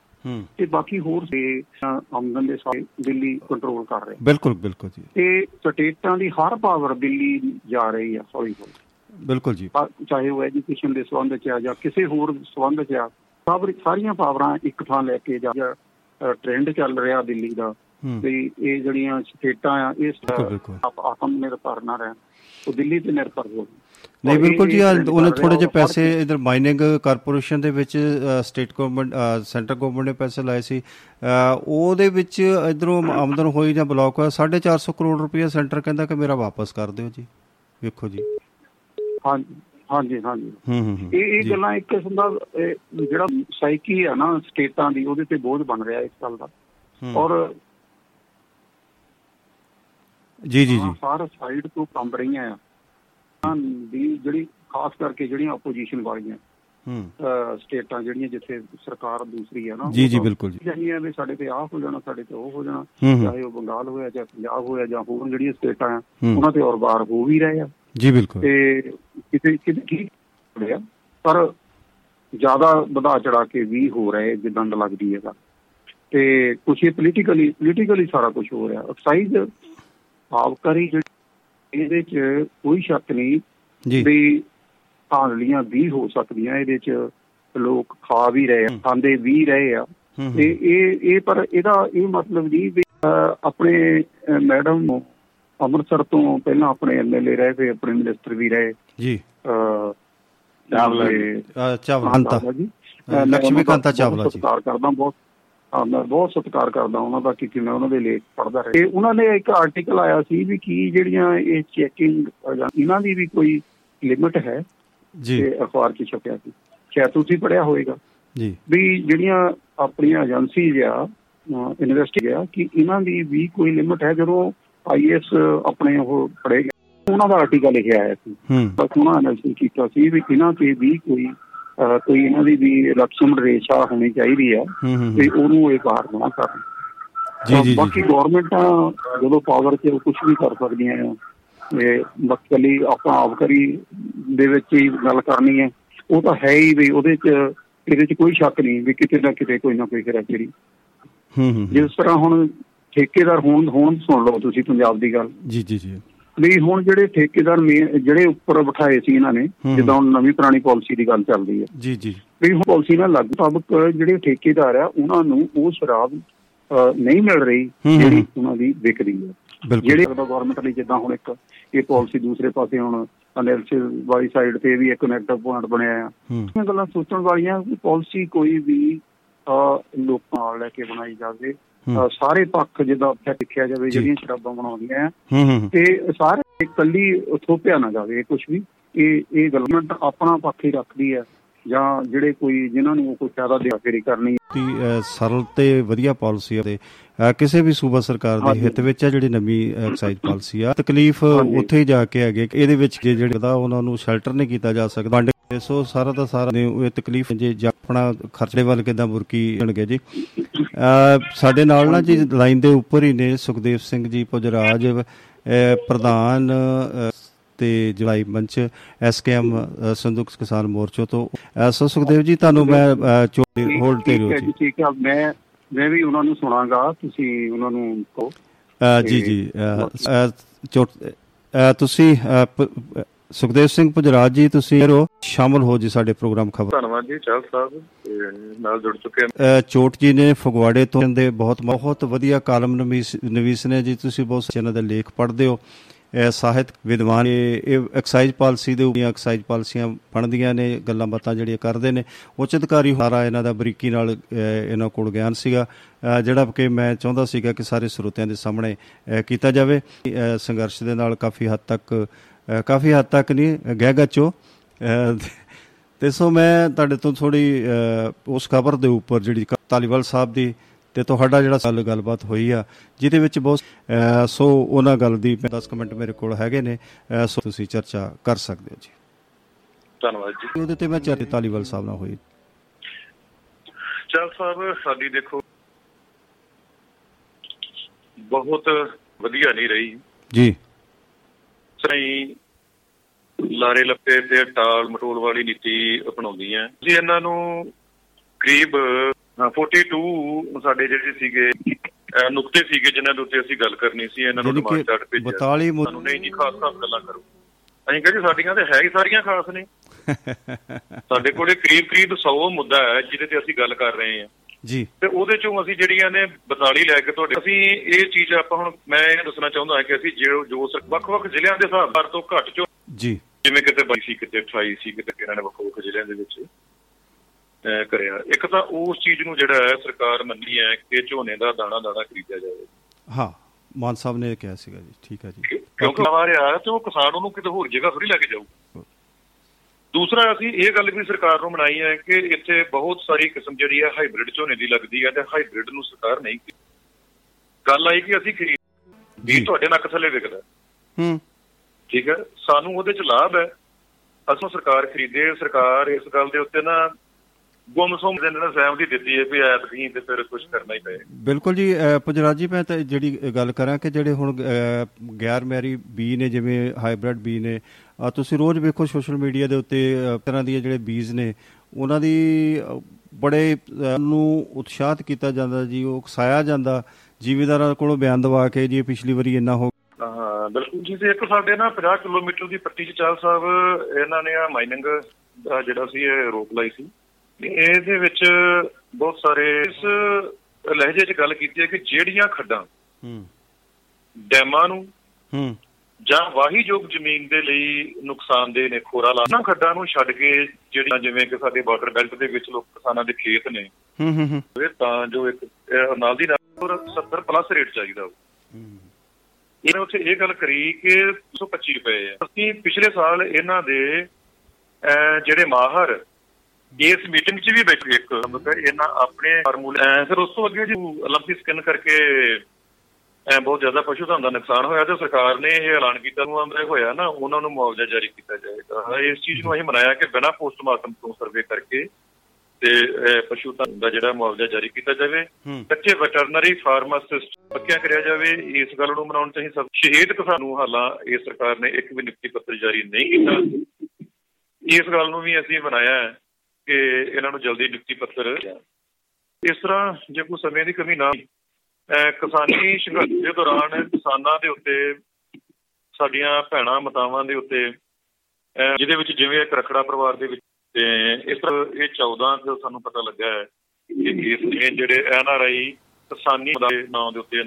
ਤੇ ਬਾਕੀ ਹੋਰ ਤੇ ਆਮਦਨ ਦੇ ਸਾਰੇ ਦਿੱਲੀ ਕੰਟਰੋਲ ਕਰ ਰਹੇ। ਬਿਲਕੁਲ ਬਿਲਕੁਲ ਜੀ। ਤੇ ਸਟੇਟਾਂ ਦੀ ਹਰ ਪਾਵਰ ਦਿੱਲੀ ਜਾ ਰਹੀ ਆ ਹੌਲੀ ਬਿਲਕੁਲ ਜੀ। ਚਾਹੇ ਉਹ ਐਜੂਕੇਸ਼ਨ ਦੇ ਸੰਬੰਧ ਚ ਆ ਜਾਂ ਕਿਸੇ ਹੋਰ ਸੰਬੰਧ ਚ ਆ ਸਾਰੀਆਂ ਪਾਵਰਾਂ ਇੱਕ ਥਾਂ ਲੈ ਕੇ ਜਾ ਟ੍ਰੈਂਡ ਚੱਲ ਰਿਹਾ ਦਿੱਲੀ ਦਾ। ਵੀ ਇਹ ਜਿਹੜੀਆਂ ਸਟੇਟਾਂ ਆ। ਆਪ ਆਤਮ ਨਿਰਭਰ ਨਾ ਰਹਿਣ। ਉਹ ਦਿੱਲੀ ਤੇ ਨਿਰਭਰ ਹੋ ਨਹੀਂ ਬਿਲਕੁਲ ਜੀ ਉਹਨੇ ਥੋੜੇ ਜਿਹੇ ਪੈਸੇ ਇਧਰ ਮਾਈਨਿੰਗ ਕਾਰਪੋਰੇਸ਼ਨ ਦੇ ਵਿੱਚ ਸਟੇਟ ਗਵਰਨਮੈਂਟ ਸੈਂਟਰ ਗਵਰਨਮੈਂਟ ਨੇ ਪੈਸੇ ਲਾਏ ਸੀ। ਉਹਦੇ ਵਿੱਚ ਇਧਰੋਂ ਆਮਦਨ ਹੋਈ ਜਾਂ ਬਲੌਕ ਹੋਇਆ 450 ਕਰੋੜ ਰੁਪਏ ਸੈਂਟਰ ਕਹਿੰਦਾ ਕਿ ਮੇਰਾ ਵਾਪਸ ਕਰ ਦਿਓ ਜੀ। ਵੇਖੋ ਜੀ। ਹਾਂਜੀ। ਹਾਂਜੀ ਹਾਂਜੀ ਹੂੰ ਹੂੰ ਇਹ ਇਹ। ਗੱਲਾਂ ਇੱਕ ਕਿਸਮ ਦਾ ਜਿਹੜਾ ਸਾਈਕੀ ਆ ਨਾ ਸਟੇਟਾਂ ਦੀ ਉਹਦੇ ਤੇ ਬੋਝ ਬਣ ਰਿਹਾ ਇਸ ਗੱਲ ਦਾ। ਔਰ ਜੀ ਜੀ ਜੀ ਸਾਰ ਸਾਈਡ ਤੋਂ ਕੰਬ ਰਹੀਆਂ ਆ ਹਾਂ, ਦੀ ਜਿਹੜੀ ਖਾਸ ਕਰਕੇ ਜਿਹੜੀਆਂ ਆਪੋਜੀਸ਼ਨ ਵਾਲੀਆਂ ਹੂੰ ਸਟੇਟਾਂ ਜਿਹੜੀਆਂ ਜਿੱਥੇ ਸਰਕਾਰ ਦੂਸਰੀ ਆ ਨਾ ਜੀ, ਜੀ, ਬਿਲਕੁਲ ਜੀ। ਜਾਂਦੀਆਂ ਵੀ ਸਾਡੇ ਤੇ ਆਹ ਹੋ ਜਾਣਾ ਸਾਡੇ ਤੇ ਉਹ ਹੋ ਜਾਣਾ। ਚਾਹੇ ਉਹ ਬੰਗਾਲ ਹੋਇਆ ਜਾਂ ਪੰਜਾਬ ਹੋਇਆ ਜਾਂ ਹੋਰ ਜਿਹੜੀਆਂ ਸਟੇਟਾਂ ਆ। ਉਹਨਾਂ ਤੇ ਔਰ ਬਾਰ ਹੋ ਵੀ ਰਹੇ ਆ ਜੀ ਬਿਲਕੁਲ। ਤੇ ਕਿਤੇ ਕਿਤੇ ਠੀਕ ਹੋ ਰਿਹਾ ਪਰ ਜ਼ਿਆਦਾ ਵਧਾ ਚੜਾ ਕੇ ਵੀ ਹੋ ਰਹੇ ਜਿੱਦਾਂ ਦਾ ਲੱਗਦੀ ਹੈਗਾ। ਤੇ ਕੁਛ ਇਹ ਪੋਲੀਟੀਕਲੀ ਪੋਲੀਟੀਕਲੀ ਸਾਰਾ ਕੁਝ ਹੋ ਰਿਹਾ। ਐਕਸਾਈਜ਼ ਆਬਕਾਰੀ ਜਿਹੜੀ ਇਹਦੇ ਚ ਕੋਈ ਸ਼ੱਕ ਨਹੀਂ ਜੀ। ਵੀ ਧਾਂਦਲੀਆਂ ਵੀ ਹੋ ਸਕਦੀਆਂ। ਇਹਦੇ ਚ ਲੋਕ ਖਾ ਵੀ ਰਹੇ ਆ। ਖਾਂਦੇ ਵੀ ਰਹੇ ਆ। ਤੇ ਇਹ ਇਹ ਪਰ ਇਹਦਾ ਇਹ ਮਤਲਬ ਨਹੀਂ ਵੀ ਆਪਣੇ ਮੈਡਮ ਨੂੰ ਅੰਮ੍ਰਿਤਸਰ ਤੋਂ ਪਹਿਲਾਂ ਆਪਣੇ ਐਮਐਲਏ ਰਹੇ ਫਿਰ ਆਪਣੇ ਮਿਨਿਸਟਰ ਵੀ ਰਹੇ। ਜੀ। ਚਾਵਲਾ ਚਾਵਲਾ। ਜੀ। ਲక్ష్ਮੀ ਕਾਂਤਾ ਚਾਵਲਾ ਜੀ। ਸਤਿਕਾਰ ਕਰਦਾ ਬਹੁਤ ਮੈਂ ਬਹੁਤ ਸਤਿਕਾਰ ਕਰਦਾ ਉਹਨਾਂ ਦਾ ਕਿ ਮੈਂ ਉਹਨਾਂ ਦੇ ਲੇਖ ਪੜ੍ਹਦਾ ਰਿਹਾ। ਤੇ ਉਹਨਾਂ ਨੇ ਇੱਕ ਆਰਟੀਕਲ ਆਇਆ ਸੀ ਵੀ ਕੀ ਜਿਹੜੀਆਂ ਇਹ ਚੈਕਿੰਗ ਇਹਨਾਂ ਦੀ ਵੀ ਕੋਈ ਲਿਮਿਟ ਹੈ? ਜੀ। ਤੇ ਅਖਬਾਰ 'ਚ ਛਪਿਆ ਸੀ। ਸ਼ਾਇਦ ਤੁਸੀਂ ਪੜਿਆ ਹੋਵੇਗਾ। ਜੀ। ਵੀ ਜਿਹੜੀਆਂ ਆਪਣੀਆਂ ਏਜੰਸੀਜ਼ ਆ ਇਨਵੈਸਟੀ ਆ ਕਿ ਇਹਨਾਂ ਦੀ ਵੀ ਕੋਈ ਲਿਮਿਟ ਹੈ? ਜਦੋਂ ਆਈਐਸ ਆਪਣੇ ਉਹ ਪੜੇ ਉਹਨਾਂ ਦਾ ਆਰਟੀਕਲ ਲਿਖਿਆ ਆਇਆ ਸੀ। ਬਸ ਉਹਨਾਂ ਐਨਾਲਿਸਿਸ ਕੀਤਾ ਸੀ ਵੀ ਇਹਨਾਂ ਤੇ ਵੀ ਕੋਈ ਕੋਈ ਇਹਨਾਂ ਦੀ ਵੀ ਇਲੈਕਸ਼ਨ ਰੇਸ਼ਾ ਹੋਣੀ ਚਾਹੀਦੀ ਆ ਤੇ ਉਹਨੂੰ ਇਹ ਬਾਹਰ ਨਾ ਕਰਨ ਜੀ ਜੀ ਬਾਕੀ ਗਵਰਨਮੈਂਟਾਂ ਜਦੋਂ ਪਾਵਰ 'ਚ ਕੁਝ ਵੀ ਕਰ ਸਕਦੀਆਂ ਆ। ਇਹ ਮਕਸਲੀ ਆਪਾਂ ਆਬਕਾਰੀ ਦੇ ਵਿੱਚ ਹੀ ਗੱਲ ਕਰਨੀ ਹੈ ਉਹ ਤਾਂ ਹੈ ਹੀ ਵੀ ਉਹਦੇ 'ਚ ਇਹਦੇ 'ਚ ਕੋਈ ਸ਼ੱਕ ਨਹੀਂ ਵੀ ਕਿਤੇ ਨਾ ਕਿਤੇ ਕੋਈ ਨਾ ਕੋਈ ਹੈਰਾਫੇਰੀ ਹੂੰ ਹੂੰ। ਜਿਸ ਤਰ੍ਹਾਂ ਹੁਣ ਠੇਕੇਦਾਰ ਹੋਣ ਹੋਣ ਸੁਣ ਲਓ ਤੁਸੀਂ ਪੰਜਾਬ ਦੀ ਗੱਲ। ਜੀ ਜੀ ਜੀ। ਵੀ ਹੁਣ ਜਿਹੜੇ ਠੇਕੇਦਾਰ ਜਿਹੜੇ ਉੱਪਰ ਬਿਠਾਏ ਸੀ ਇਹਨਾਂ ਨੇ। ਜਿੱਦਾਂ ਹੁਣ ਨਵੀਂ ਪੁਰਾਣੀ ਪਾਲਿਸੀ ਦੀ ਗੱਲ ਚੱਲਦੀ ਹੈ। ਜੀ ਜੀ। ਵੀ ਹੁਣ ਪਾਲਿਸੀ ਨਾਲ ਲਾਗੂ ਮੁਤਾਬਕ ਜਿਹੜੇ ਠੇਕੇਦਾਰ ਆ ਉਹਨਾਂ ਨੂੰ ਉਹ ਸ਼ਰਾਬ ਨਹੀਂ ਮਿਲ ਰਹੀ। ਜਿਹੜੀ ਉਹਨਾਂ ਦੀ ਵਿਕਦੀ ਹੈ। ਜਿਹੜੇ ਗਵਰਨਮੈਂਟ ਲਈ ਜਿੱਦਾਂ ਹੁਣ ਇੱਕ ਇਹ ਪਾਲਿਸੀ ਦੂਸਰੇ ਪਾਸੇ ਹੁਣ ਅਨੈਲਿਸਿਸ ਵਾਲੀ ਸਾਈਡ ਤੇ ਵੀ ਇੱਕ ਨੈਗੇਟਿਵ ਪੁਆਇੰਟ ਬਣਿਆ ਆ। ਇਹ ਗੱਲਾਂ ਸੋਚਣ ਵਾਲੀਆਂ ਪਾਲਿਸੀ ਕੋਈ ਵੀ ਲੋਕਾਂ ਨਾਲ ਲੈ ਕੇ ਬਣਾਈ ਜਾਵੇ। ਸਾਰੇ ਪੱਖ ਜਿੱਦਾਂ ਦੇਖਿਆ ਜਾਵੇ ਜਿਹੜੀਆਂ ਸ਼ਰਾਬਾਂ ਬਣਾਉਂਦੀਆਂ ਆ ਹੂੰ ਹੂੰ ਤੇ ਸਾਰੇ ਇਕੱਲੀ ਥੋਪਿਆ ਨਾ ਜਾਵੇ ਕੁਝ ਵੀ ਇਹ ਇਹ ਗਵਰਨਮੈਂਟ ਆਪਣਾ ਪੱਖ ਹੀ ਰੱਖਦੀ ਹੈ ਜਾਂ ਜਿਹੜੇ ਕੋਈ ਜਿਨ੍ਹਾਂ ਨੂੰ ਕੋਈ ਫਾਇਦਾ ਦੇ ਫੇਰੀ ਕਰਨੀ ਹੈ। ਸਰਲ ਤੇ ਵਧੀਆ ਪਾਲਿਸੀ ਆ ਤੇ ਕਿਸੇ ਵੀ ਸੂਬਾ ਸਰਕਾਰ ਦੇ। ਹਿੱਤ ਵਿੱਚ ਆ ਜਿਹੜੀ ਨਵੀਂ ਐਕਸਾਈਜ਼ ਪਾਲਿਸੀ ਆ ਤਕਲੀਫ। ਉੱਥੇ ਹੀ ਜਾ ਕੇ ਹੈਗੇ ਇਹਦੇ ਵਿੱਚ ਜਿਹੜੇ ਦਾ ਉਹਨਾਂ ਨੂੰ ਸ਼ੈਲਟਰ ਨਹੀਂ ਕੀਤਾ ਜਾ ਸਕਦਾ ਸੋ ਸਾਰਾ ਦਾ ਸਾਰਾ ਨੇ ਇਹ ਤਕਲੀਫ ਜੇ ਆਪਣਾ ਖਰਚੇ ਵੱਲ ਕਿਦਾਂ ਬੁਰਕੀ ਜਾਣਗੇ ਜੀ। ਸਾਡੇ ਨਾਲ ਨਾ ਜੀ ਲਾਈਨ ਦੇ ਉੱਪਰ ਹੀ ਨੇ ਸੁਖਦੇਵ ਸਿੰਘ ਜੀ ਪੁਜਰਾਜ ਪ੍ਰਧਾਨ ਤੇ ਜੁਲਾਈ ਮੰਚ ਐਸਕੇਐਮ ਸੰਦੂਕ ਕਿਸਾਨ ਮੋਰਚਾ ਤੋਂ। ਸੋ ਸੁਖਦੇਵ ਜੀ ਤੁਹਾਨੂੰ ਮੈਂ ਹੋਲਡ ਤੇ ਰਹੋ ਜੀ। ਠੀਕ ਹੈ। ਮੈਂ ਮੈਂ ਵੀ ਉਹਨਾਂ ਨੂੰ ਸੁਣਾਗਾ ਤੁਸੀਂ ਉਹਨਾਂ ਨੂੰ ਕਹੋ। ਜੀ ਜੀ ਤੁਸੀਂ ਸੁਖਦੇਵ ਸਿੰਘ ਪੁਜਰਾਜ ਜੀ ਤੁਸੀਂ ਰੋ ਸ਼ਾਮਲ ਹੋ ਜੀ ਸਾਡੇ ਪ੍ਰੋਗਰਾਮ ਖਬਰ। ਧੰਨਵਾਦ ਜੀ ਚਾਲ ਸਾਹਿਬ ਨਾਲ ਜੁੜ ਚੁੱਕੇ ਹਾਂ। ਅ, ਚੋਟ ਜੀ ਨੇ ਫਗਵਾੜੇ ਤੋਂ ਦੇ ਬਹੁਤ ਬਹੁਤ ਵਧੀਆ ਕਾਲਮ ਨਵੀਸ ਨੇ ਜੀ ਤੁਸੀਂ ਬਹੁਤ ਇਹਨਾਂ ਦੇ ਲੇਖ ਪੜ੍ਹਦੇ ਹੋ। ਇਹ ਸਾਹਿਤ ਵਿਦਵਾਨ ਇਹ ਐਕਸਾਈਜ਼ ਪਾਲਿਸੀ ਦੇ ਉੱਪਰ ਐਕਸਾਈਜ਼ ਪਾਲਿਸੀਆਂ ਬਣਦੀਆਂ ਨੇ ਗੱਲਾਂ ਬਾਤਾਂ ਜਿਹੜੀਆਂ ਕਰਦੇ ਨੇ। ਉੱਚ ਅਧਿਕਾਰੀ ਸਾਰਾ ਇਹਨਾਂ ਦਾ ਬਰੀਕੀ ਨਾਲ ਇਹਨਾਂ ਕੋਲ ਗਿਆਨ ਸੀਗਾ। ਜਿਹੜਾ ਕਿ ਮੈਂ ਚਾਹੁੰਦਾ ਸੀਗਾ ਕਿ ਸਾਰੇ ਸਰੋਤਿਆਂ ਦੇ ਸਾਹਮਣੇ ਕੀਤਾ ਜਾਵੇ। ਸੰਘਰਸ਼ ਦੇ ਨਾਲ ਕਾਫੀ ਹੱਦ ਤੱਕ ਕਾਫੀ ਹੱਦ ਤੱਕ ਨਹੀਂ ਗਹਿ ਗੱਚੋ। ਅ, ਤੇ ਸੋ ਮੈਂ ਤੁਹਾਡੇ ਤੋਂ ਥੋੜੀ ਉਸ ਖਬਰ ਦੇ ਉੱਪਰ ਜਿਹੜੀ ਧਾਲੀਵਾਲ ਸਾਹਿਬ ਦੀ ਤੇ ਤੁਹਾਡਾ ਜਿਹੜਾ ਸਾਲ ਗੱਲਬਾਤ ਹੋਈ ਆ ਜਿਹਦੇ ਵਿੱਚ ਬਹੁਤ ਸੋ ਉਹਨਾਂ ਗੱਲ ਦੀ 10 ਕਮੈਂਟ ਮੇਰੇ ਕੋਲ ਹੈਗੇ ਨੇ ਸੋ ਤੁਸੀਂ ਚਰਚਾ ਕਰ ਸਕਦੇ ਹੋ ਜੀ। ਧੰਨਵਾਦ ਜੀ। ਉਹਦੇ ਤੇ ਮੈਂ ਚਰਚਾ ਧਾਲੀਵਾਲ ਸਾਹਿਬ ਨਾਲ ਹੋਈ। ਚਲ ਸਾਹਿਬ ਸਾਡੀ ਦੇਖੋ ਬਹੁਤ ਵਧੀਆ ਨਹੀਂ ਰਹੀ। ਜੀ। ਸਹੀ ਲਾਰੇ ਲੱਪੇ ਤੇ ਟਾਲ ਮਟੋਲ ਵਾਲੀ ਨੀਤੀ ਅਪਣਾਉਂਦੀਆਂ ਜੀ ਇਹਨਾਂ ਨੂੰ ਕਰੀਬ ਅ, 42 ਸਾਡੇ ਜਿਹੜੇ ਸੀਗੇ ਨੁਕਤੇ ਸੀਗੇ ਜਿਨ੍ਹਾਂ ਦੇ ਉੱਤੇ ਅਸੀਂ ਗੱਲ ਕਰਨੀ ਸੀ ਇਹਨਾਂ ਨੂੰ ਡਿਮਾਂਡ ਚਾਰਟ ਭੇਜਿਆ। 42 ਮੁੱਦ- ਸਾਨੂੰ ਨਹੀਂ ਜੀ ਖਾਸ ਖਾਸ ਗੱਲਾਂ ਕਰੋ। ਅਸੀਂ ਕਹਿੰਦੇ ਸਾਡੀਆਂ ਤੇ ਹੈ ਹੀ ਸਾਰੀਆਂ ਖਾਸ ਨੇ। ਸਾਡੇ ਕੋਲੇ ਕਰੀਬ ਕਰੀਬ 100 ਮੁੱਦਾ ਹੈ ਜਿਹਦੇ ਤੇ ਅਸੀਂ ਗੱਲ ਕਰ ਰਹੇ ਹਾਂ। ਜੀ। ਤੇ ਉਹਦੇ ਚੋਂ ਅਸੀਂ ਜਿਹੜੀਆਂ ਨੇ 42 ਲੈ ਕੇ ਤੁਹਾਡੇ ਅਸੀਂ ਇਹ ਚੀਜ਼ ਆਪਾਂ ਹੁਣ ਮੈਂ ਇਹ ਦੱਸਣਾ ਚਾਹੁੰਦਾ ਹਾਂ ਕਿ ਅਸੀਂ ਜੋ ਜੋ ਵੱਖ-ਵੱਖ ਜ਼ਿਲ੍ਹਿਆਂ ਦੇ ਹਿਸਾਬ ਨਾਲ ਤੋਂ ਘੱਟ ਚੋਂ ਜੀ। ਜਿਵੇਂ ਕਿਤੇ 22 ਸੀ ਕਿਤੇ 28 ਸੀ ਕਿਤੇ ਇਹਨਾਂ ਨੇ ਵੱਖ-ਵੱਖ ਜ਼ਿਲ੍ਹਿਆਂ ਦੇ ਵਿੱਚ ਕਰਿਆ। ਇੱਕ ਤਾਂ ਉਸ ਚੀਜ਼ ਨੂੰ ਜਿਹੜਾ ਹੈ ਸਰਕਾਰ ਮੰਨੀ ਹੈ ਕਿ ਝੋਨੇ ਦਾ ਦਾਣਾ ਦਾਣਾ ਖਰੀਦਿਆ ਜਾਵੇ। ਹਾਂ ਮਾਨ ਸਾਹਿਬ ਨੇ ਕਿਹਾ ਸੀਗਾ ਜੀ। ਠੀਕ ਹੈ ਜੀ। ਕਿਉਂਕਿ ਆ ਰਿਹਾ ਤੇ ਉਹ ਕਿਸਾਨ ਉਹਨੂੰ ਕਿਤੇ ਹੋਰ ਜਗ੍ਹਾ ਥੋੜੀ ਲੈ ਕੇ ਜਾਊ। ਦੂਸਰਾ ਅਸੀਂ ਇਹ ਗੱਲ ਵੀ ਸਰਕਾਰ ਨੂੰ ਮਨਾਈ ਹੈ ਕਿ ਇੱਥੇ ਬਹੁਤ ਸਾਰੀ ਕਿਸਮ ਜਿਹੜੀ ਹੈ ਹਾਈਬ੍ਰਿਡ ਝੋਨੇ ਦੀ ਲੱਗਦੀ ਹੈ ਤੇ ਹਾਈਬ੍ਰਿਡ ਨੂੰ ਸਰਕਾਰ ਨਹੀਂ ਗੱਲ ਆਈ ਕਿ ਅਸੀਂ ਖਰੀਦ। ਵੀ ਤੁਹਾਡੇ ਨੱਕ ਥੱਲੇ ਵਿਕਦਾ। ਹੂੰ। ਠੀਕ ਹੈ? ਸਾਨੂੰ ਉਹਦੇ ਚ ਲਾਭ ਹੈ। ਅਸੋਂ ਸਰਕਾਰ ਖਰੀਦੇ ਸਰਕਾਰ ਇਸ ਗੱਲ ਦੇ ਉੱਤੇ ਨਾ ਗੁੰਮਸੁੰਮ ਦੇ ਨਾਲ ਸਹਿਮਤੀ ਦਿੱਤੀ ਹੈ ਵੀ ਐਤਕੀ ਤੇ ਫਿਰ ਕੁਝ ਕਰਨਾ ਹੀ ਪਏ ਬਿਲਕੁਲ ਜੀ ਪੁਜਰਾਜ ਜੀ ਮੈਂ ਤਾਂ ਜਿਹੜੀ ਗੱਲ ਕਰਾਂ ਕਿ ਜਿਹੜੇ ਹੁਣ ਗੈਰ ਮੈਰੀ ਬੀ ਨੇ ਜਿਵੇਂ ਹਾਈਬ੍ਰਿਡ ਬੀ ਨੇ ਤੁਸੀਂ ਰੋਜ਼ ਵੇਖੋ ਸੋਸ਼ਲ ਮੀਡੀਆ ਦੇ ਉੱਤੇ ਤਰ੍ਹਾਂ ਦੀਆਂ ਜਿਹੜੇ ਬੀਜ ਨੇ ਉਹਨਾਂ ਦੀ ਬੜੇ ਨੂੰ ਉਤਸ਼ਾਹਿਤ ਕੀਤਾ ਜਾਂਦਾ ਜੀ ਉਹ ਉਕਸਾਇਆ ਜਾਂਦਾ ਜ਼ਿਮੀਦਾਰਾਂ ਕੋਲੋਂ ਬਿਆਨ ਦਵਾ ਕੇ ਜੀ ਪਿਛਲੀ ਵਾਰੀ ਇੰਨਾ ਹੋ ਹਾਂ ਬਿਲਕੁਲ ਜੀ ਤੇ ਇੱਕ ਸਾਡੇ ਨਾ 50 ਕਿਲੋਮੀਟਰ ਦੀ ਪੱਟੀ ਚ ਚਾਲ ਸਾਹਿਬ ਇਹਨਾਂ ਨੇ ਆ ਮਾਈਨਿੰਗ ਦਾ ਜਿਹੜਾ ਸੀ ਇਹ ਰੋਕ ਲਾਈ ਸੀ। ਇਹਦੇ ਵਿੱਚ ਬਹੁਤ ਸਾਰੇ ਇਸ ਲਹਿਜੇ 'ਚ ਗੱਲ ਕੀਤੀ ਹੈ ਕਿ ਜਿਹੜੀਆਂ ਖੱਡਾਂ ਹੂੰ। ਡੈਮਾਂ ਨੂੰ ਹੂੰ। ਜਾਂ ਵਾਹੀਯੋਗ ਜ਼ਮੀਨ ਦੇ ਲਈ ਨੁਕਸਾਨਦੇ ਨੇ ਖੋਰਾ ਲਾਣਾ ਖੱਡਾਂ ਨੂੰ ਛੱਡ ਕੇ ਜਿਹੜੀਆਂ ਜਿਵੇਂ ਕਿ ਸਾਡੇ ਬਾਰਡਰ ਬੈਲਟ ਦੇ ਵਿੱਚ ਲੋਕ ਕਿਸਾਨਾਂ ਦੇ ਖੇਤ ਨੇ ਹੂੰ ਹੂੰ ਹੂੰ। ਇਹ ਤਾਂ ਜੋ ਇੱਕ ਨਾਲ ਦੀ ਨਾਲ 70 ਪਲੱਸ ਰੇਟ ਚਾਹੀਦਾ ਉਹ ਇਹਨੇ ਉੱਥੇ ਇਹ ਗੱਲ ਕਰੀ ਕਿ 125 ਰੁਪਏ ਆ। ਅਸੀਂ ਪਿਛਲੇ ਸਾਲ ਇਹਨਾਂ ਦੇ ਜਿਹੜੇ ਮਾਹਰ ਇਸ ਮੀਟਿੰਗ 'ਚ ਵੀ ਬੈਠੇ ਇੱਕ। ਇਹਨਾਂ ਆਪਣੇ ਫਾਰਮੂਲੇ ਫਿਰ ਉਸ ਤੋਂ ਅੱਗੇ ਜੀ ਲੰਬੀ ਸਕਿਨ ਕਰਕੇ ਬਹੁਤ ਜ਼ਿਆਦਾ ਪਸ਼ੂ ਧਨ ਦਾ ਨੁਕਸਾਨ ਹੋਇਆ ਤੇ ਸਰਕਾਰ ਨੇ ਇਹ ਐਲਾਨ ਕੀਤਾ ਨੂੰ ਅੰਦਰ ਹੋਇਆ ਨਾ ਉਹਨਾਂ ਨੂੰ ਮੁਆਵਜ਼ਾ ਜਾਰੀ ਕੀਤਾ ਜਾਏਗਾ ਇਸ ਚੀਜ਼ ਨੂੰ ਅਸੀਂ ਮਨਾਇਆ ਕਿ ਬਿਨਾਂ ਪੋਸਟਮਾਰਟਮ ਤੋਂ ਸਰਵੇ ਕਰਕੇ ਤੇ ਪਸ਼ੂ ਧਨ ਦਾ ਜਿਹੜਾ ਮੁਆਵਜ਼ਾ ਜਾਰੀ ਕੀਤਾ ਜਾਵੇ। ਕੱਚੇ ਵੈਟਰਨਰੀ ਫਾਰਮਾਸਿਸਟ ਪੱਕਿਆ ਕਰਿਆ ਜਾਵੇ ਇਸ ਗੱਲ ਨੂੰ ਮਨਾਉਣ ਚਾਹੀ ਸਭ ਸ਼ਹੀਦ ਕਿਸਾਨ ਨੂੰ ਹਾਲਾਂ ਇਹ ਸਰਕਾਰ ਨੇ ਇੱਕ ਵੀ ਨਿਯੁਕਤੀ ਪੱਤਰ ਜਾਰੀ ਨਹੀਂ ਕੀਤਾ। ਇਸ ਗੱਲ ਨੂੰ ਵੀ ਅਸੀਂ ਮਨਾਇਆ ਹੈ ਕਿ ਇਹਨਾਂ ਨੂੰ ਜਲਦੀ ਨਿਯੁਕਤੀ ਪੱਤਰ ਇਸ ਤਰ੍ਹਾਂ ਜੇ ਕੋਈ ਸਮੇਂ ਦੀ ਕਮੀ ਨਾ ਕਿਸਾਨੀ ਸੰਘਰਸ਼ ਦੇ ਦੌਰਾਨ ਕਿਸਾਨਾਂ ਦੇ ਉੱਤੇ ਸਾਡੀਆਂ ਭੈਣਾਂ ਮਾਤਾਵਾਂ ਦੇ ਉੱਤੇ ਜਿਹਦੇ ਵਿੱਚ ਜਿਵੇਂ ਇੱਕ ਰਖੜਾ ਪਰਿਵਾਰ ਦੇ ਵਿੱਚ ਤੇ ਇਸ ਤਰ੍ਹਾਂ ਇਹ 14 ਕੁ ਸਾਨੂੰ ਪਤਾ ਲੱਗਾ ਹੈ ਕਿ ਇਸ ਨੇ ਜਿਹੜੇ ਐਨ ਆਰ ਆਈ ਕਿਸਾਨੀ ਦੇ ਨਾਂ ਦੇ ਉੱਤੇ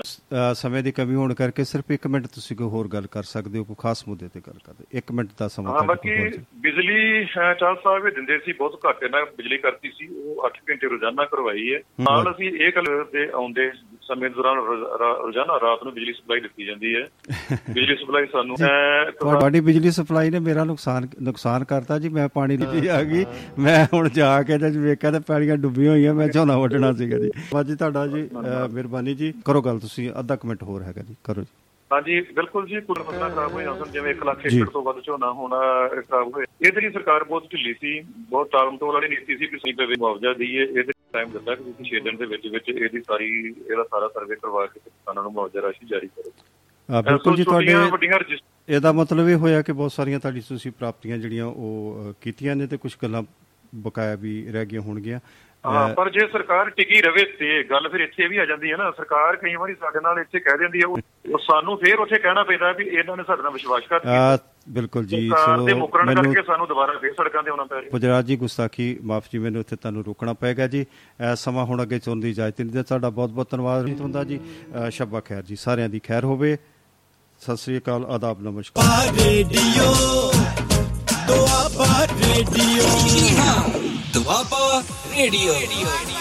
ਸਮੇਂ ਦੀ ਕਮੀ ਹੋਣ ਕਰਕੇ ਸਿਰਫ 1 ਮਿੰਟ ਤੁਸੀਂ ਕੋਈ ਹੋਰ ਗੱਲ ਕਰ ਸਕਦੇ ਹੋ ਕੋਈ ਖਾਸ ਮੁੱਦੇ ਤੇ ਗੱਲ ਕਰਦੇ 1 ਮਿੰਟ ਦਾ ਸਮਾਂ ਹਾਂ ਬਾਕੀ ਜੀ। ਬਿਜਲੀ ਚਾਲ ਸਾਹਿਬ ਇਹ ਦਿੰਦੇ ਸੀ ਬਹੁਤ ਘੱਟ ਇਹਨਾਂ ਬਿਜਲੀ ਕਰਤੀ ਸੀ ਉਹ 8 ਘੰਟੇ ਰੋਜ਼ਾਨਾ ਕਰਵਾਈ ਹੈ। ਨਾਲ ਅਸੀਂ ਇਹ ਗੱਲ ਦੇ ਆਉਂਦੇ ਸਮੇਂ ਦੌਰਾਨ ਰੋਜ਼ਾਨਾ ਰਾਤ ਨੂੰ ਬਿਜਲੀ ਸਪਲਾਈ ਦਿੱਤੀ ਜਾਂਦੀ ਹੈ। ਬਿਜਲੀ ਸਪਲਾਈ ਸਾਨੂੰ ਤੁਹਾਡੀ ਬਿਜਲੀ ਸਪਲਾਈ ਨੇ ਮੇਰਾ ਨੁਕਸਾਨ ਨੁਕਸਾਨ ਕਰਤਾ ਜੀ ਮੈਂ ਪਾਣੀ ਲਈ ਆ ਗਈ। ਮੈਂ ਹੁਣ ਜਾ ਕੇ ਜਦ ਵੇਖਿਆ ਤੇ ਪੈਲੀਆਂ ਡੁੱਬੀਆਂ ਹੋਈਆਂ ਮੈਂ ਝੋਨਾ ਵੱਢਣਾ ਸੀਗਾ ਜੀ। ਬਾਜੀ ਤੁਹਾਡਾ ਜੀ ਮਿਹਰਬਾਨੀ ਜੀ। ਕਰੋ ਗੱਲ ਤੁਸੀਂ ਅੱਧਾ ਮਿੰਟ ਹੋਰ ਹੈਗਾ ਜੀ ਕਰੋ ਜੀ। ਹਾਂਜੀ ਬਿਲਕੁਲ ਜੀ ਕੁਝ ਫਸਲਾਂ ਖਰਾਬ ਹੋਈਆਂ ਸਨ ਜਿਵੇਂ 1 ਲੱਖ। ਏਕੜ ਤੋਂ ਵੱਧ ਝੋਨਾ ਹੋਣਾ ਖਰਾਬ ਹੋਇਆ। ਇਹਦੇ ਲਈ ਸਰਕਾਰ ਬਹੁਤ ਢਿੱਲੀ ਸੀ ਬਹੁਤ ਟਾਲਮਟੋਲ ਵਾਲੀ ਨੀਤੀ ਸੀ ਕਿ ਪਵੇ ਮੁਆਵਜ਼ਾ ਦਈਏ ਇਹਦੇ ਟਾਈਮ ਦਿੱਤਾ ਕਿ ਤੁਸੀਂ 6 ਦਿਨ ਦੇ ਵਿੱਚ ਵਿੱਚ ਇਹਦੀ ਸਾਰੀ ਇਹਦਾ ਸਾਰਾ ਸਰਵੇ ਕਰਵਾ ਕੇ ਕਿਸਾਨਾਂ ਨੂੰ ਮੁਆਵਜ਼ਾ ਰਾਸ਼ੀ ਜਾਰੀ ਕਰੋ। ਬਿਲਕੁਲ ਜੀ ਤੁਹਾਡੇ ਇਹਦਾ ਮਤਲਬ ਇਹ ਹੋਇਆ ਕਿ ਬਹੁਤ ਸਾਰੀਆਂ ਤੁਹਾਡੀ ਤੁਸੀਂ ਪ੍ਰਾਪਤੀਆਂ ਜਿਹੜੀਆਂ ਉਹ ਕੀਤੀਆਂ ਨੇ ਤੇ ਕੁਝ ਗੱਲਾਂ ਬਕਾਇਆ ਵੀ ਰਹਿ ਗਈਆਂ ਹੋਣਗੀਆਂ। ਹਾਂ ਪਰ ਜੇ ਸਰਕਾਰ ਟਿਕੀ ਰਵੇ ਤੇ ਗੱਲ ਫਿਰ ਇੱਥੇ ਵੀ ਆ ਜਾਂਦੀ ਹੈ ਨਾ। ਸਰਕਾਰ ਕਈ ਵਾਰੀ ਸਾਡੇ ਨਾਲ ਇੱਥੇ ਕਹਿ ਦਿੰਦੀ ਹੈ ਉਹ ਸਾਨੂੰ ਫਿਰ ਉੱਥੇ ਕਹਿਣਾ ਪੈਂਦਾ ਵੀ ਇਹਨਾਂ ਨੇ ਸਾਡੇ ਨਾਲ ਵਿਸ਼ਵਾਸ ਕਰ ਦਿੱਤਾ। ਬਿਲਕੁਲ ਜੀ ਸੋ ਮੈਨੂੰ ਕਰਕੇ ਸਾਨੂੰ ਦੁਬਾਰਾ ਫੇਰ ਸੜਕਾਂ ਤੇ ਆਉਣਾ ਪੈ ਰਿਹਾ। ਗੁਜਰਾਤ ਜੀ ਗੁਸਤਾਖੀ ਮਾਫ ਜੀ ਮੈਨੂੰ ਇੱਥੇ ਤੁਹਾਨੂੰ ਰੋਕਣਾ ਪੈਗਾ ਜੀ। ਸਮਾਂ ਹੁਣ ਅੱਗੇ ਚੋਣ ਦੀ ਇਜਾਜ਼ਤ ਨਹੀਂ ਦਿੰਦਾ। ਸਾਡਾ ਬਹੁਤ ਬਹੁਤ ਧੰਨਵਾਦ ਹੁੰਦਾ ਜੀ। ਸ਼ਬਾ ਖੈਰ ਜੀ ਸਾਰਿਆਂ ਦੀ ਖੈਰ ਹੋਵੇ। ਸਤਿ ਸ੍ਰੀ ਅਕਾਲ ਆਦਾਬ ਨਮਸਕਾਰ। Radio Doaba radio. Doaba radio दुआपा radio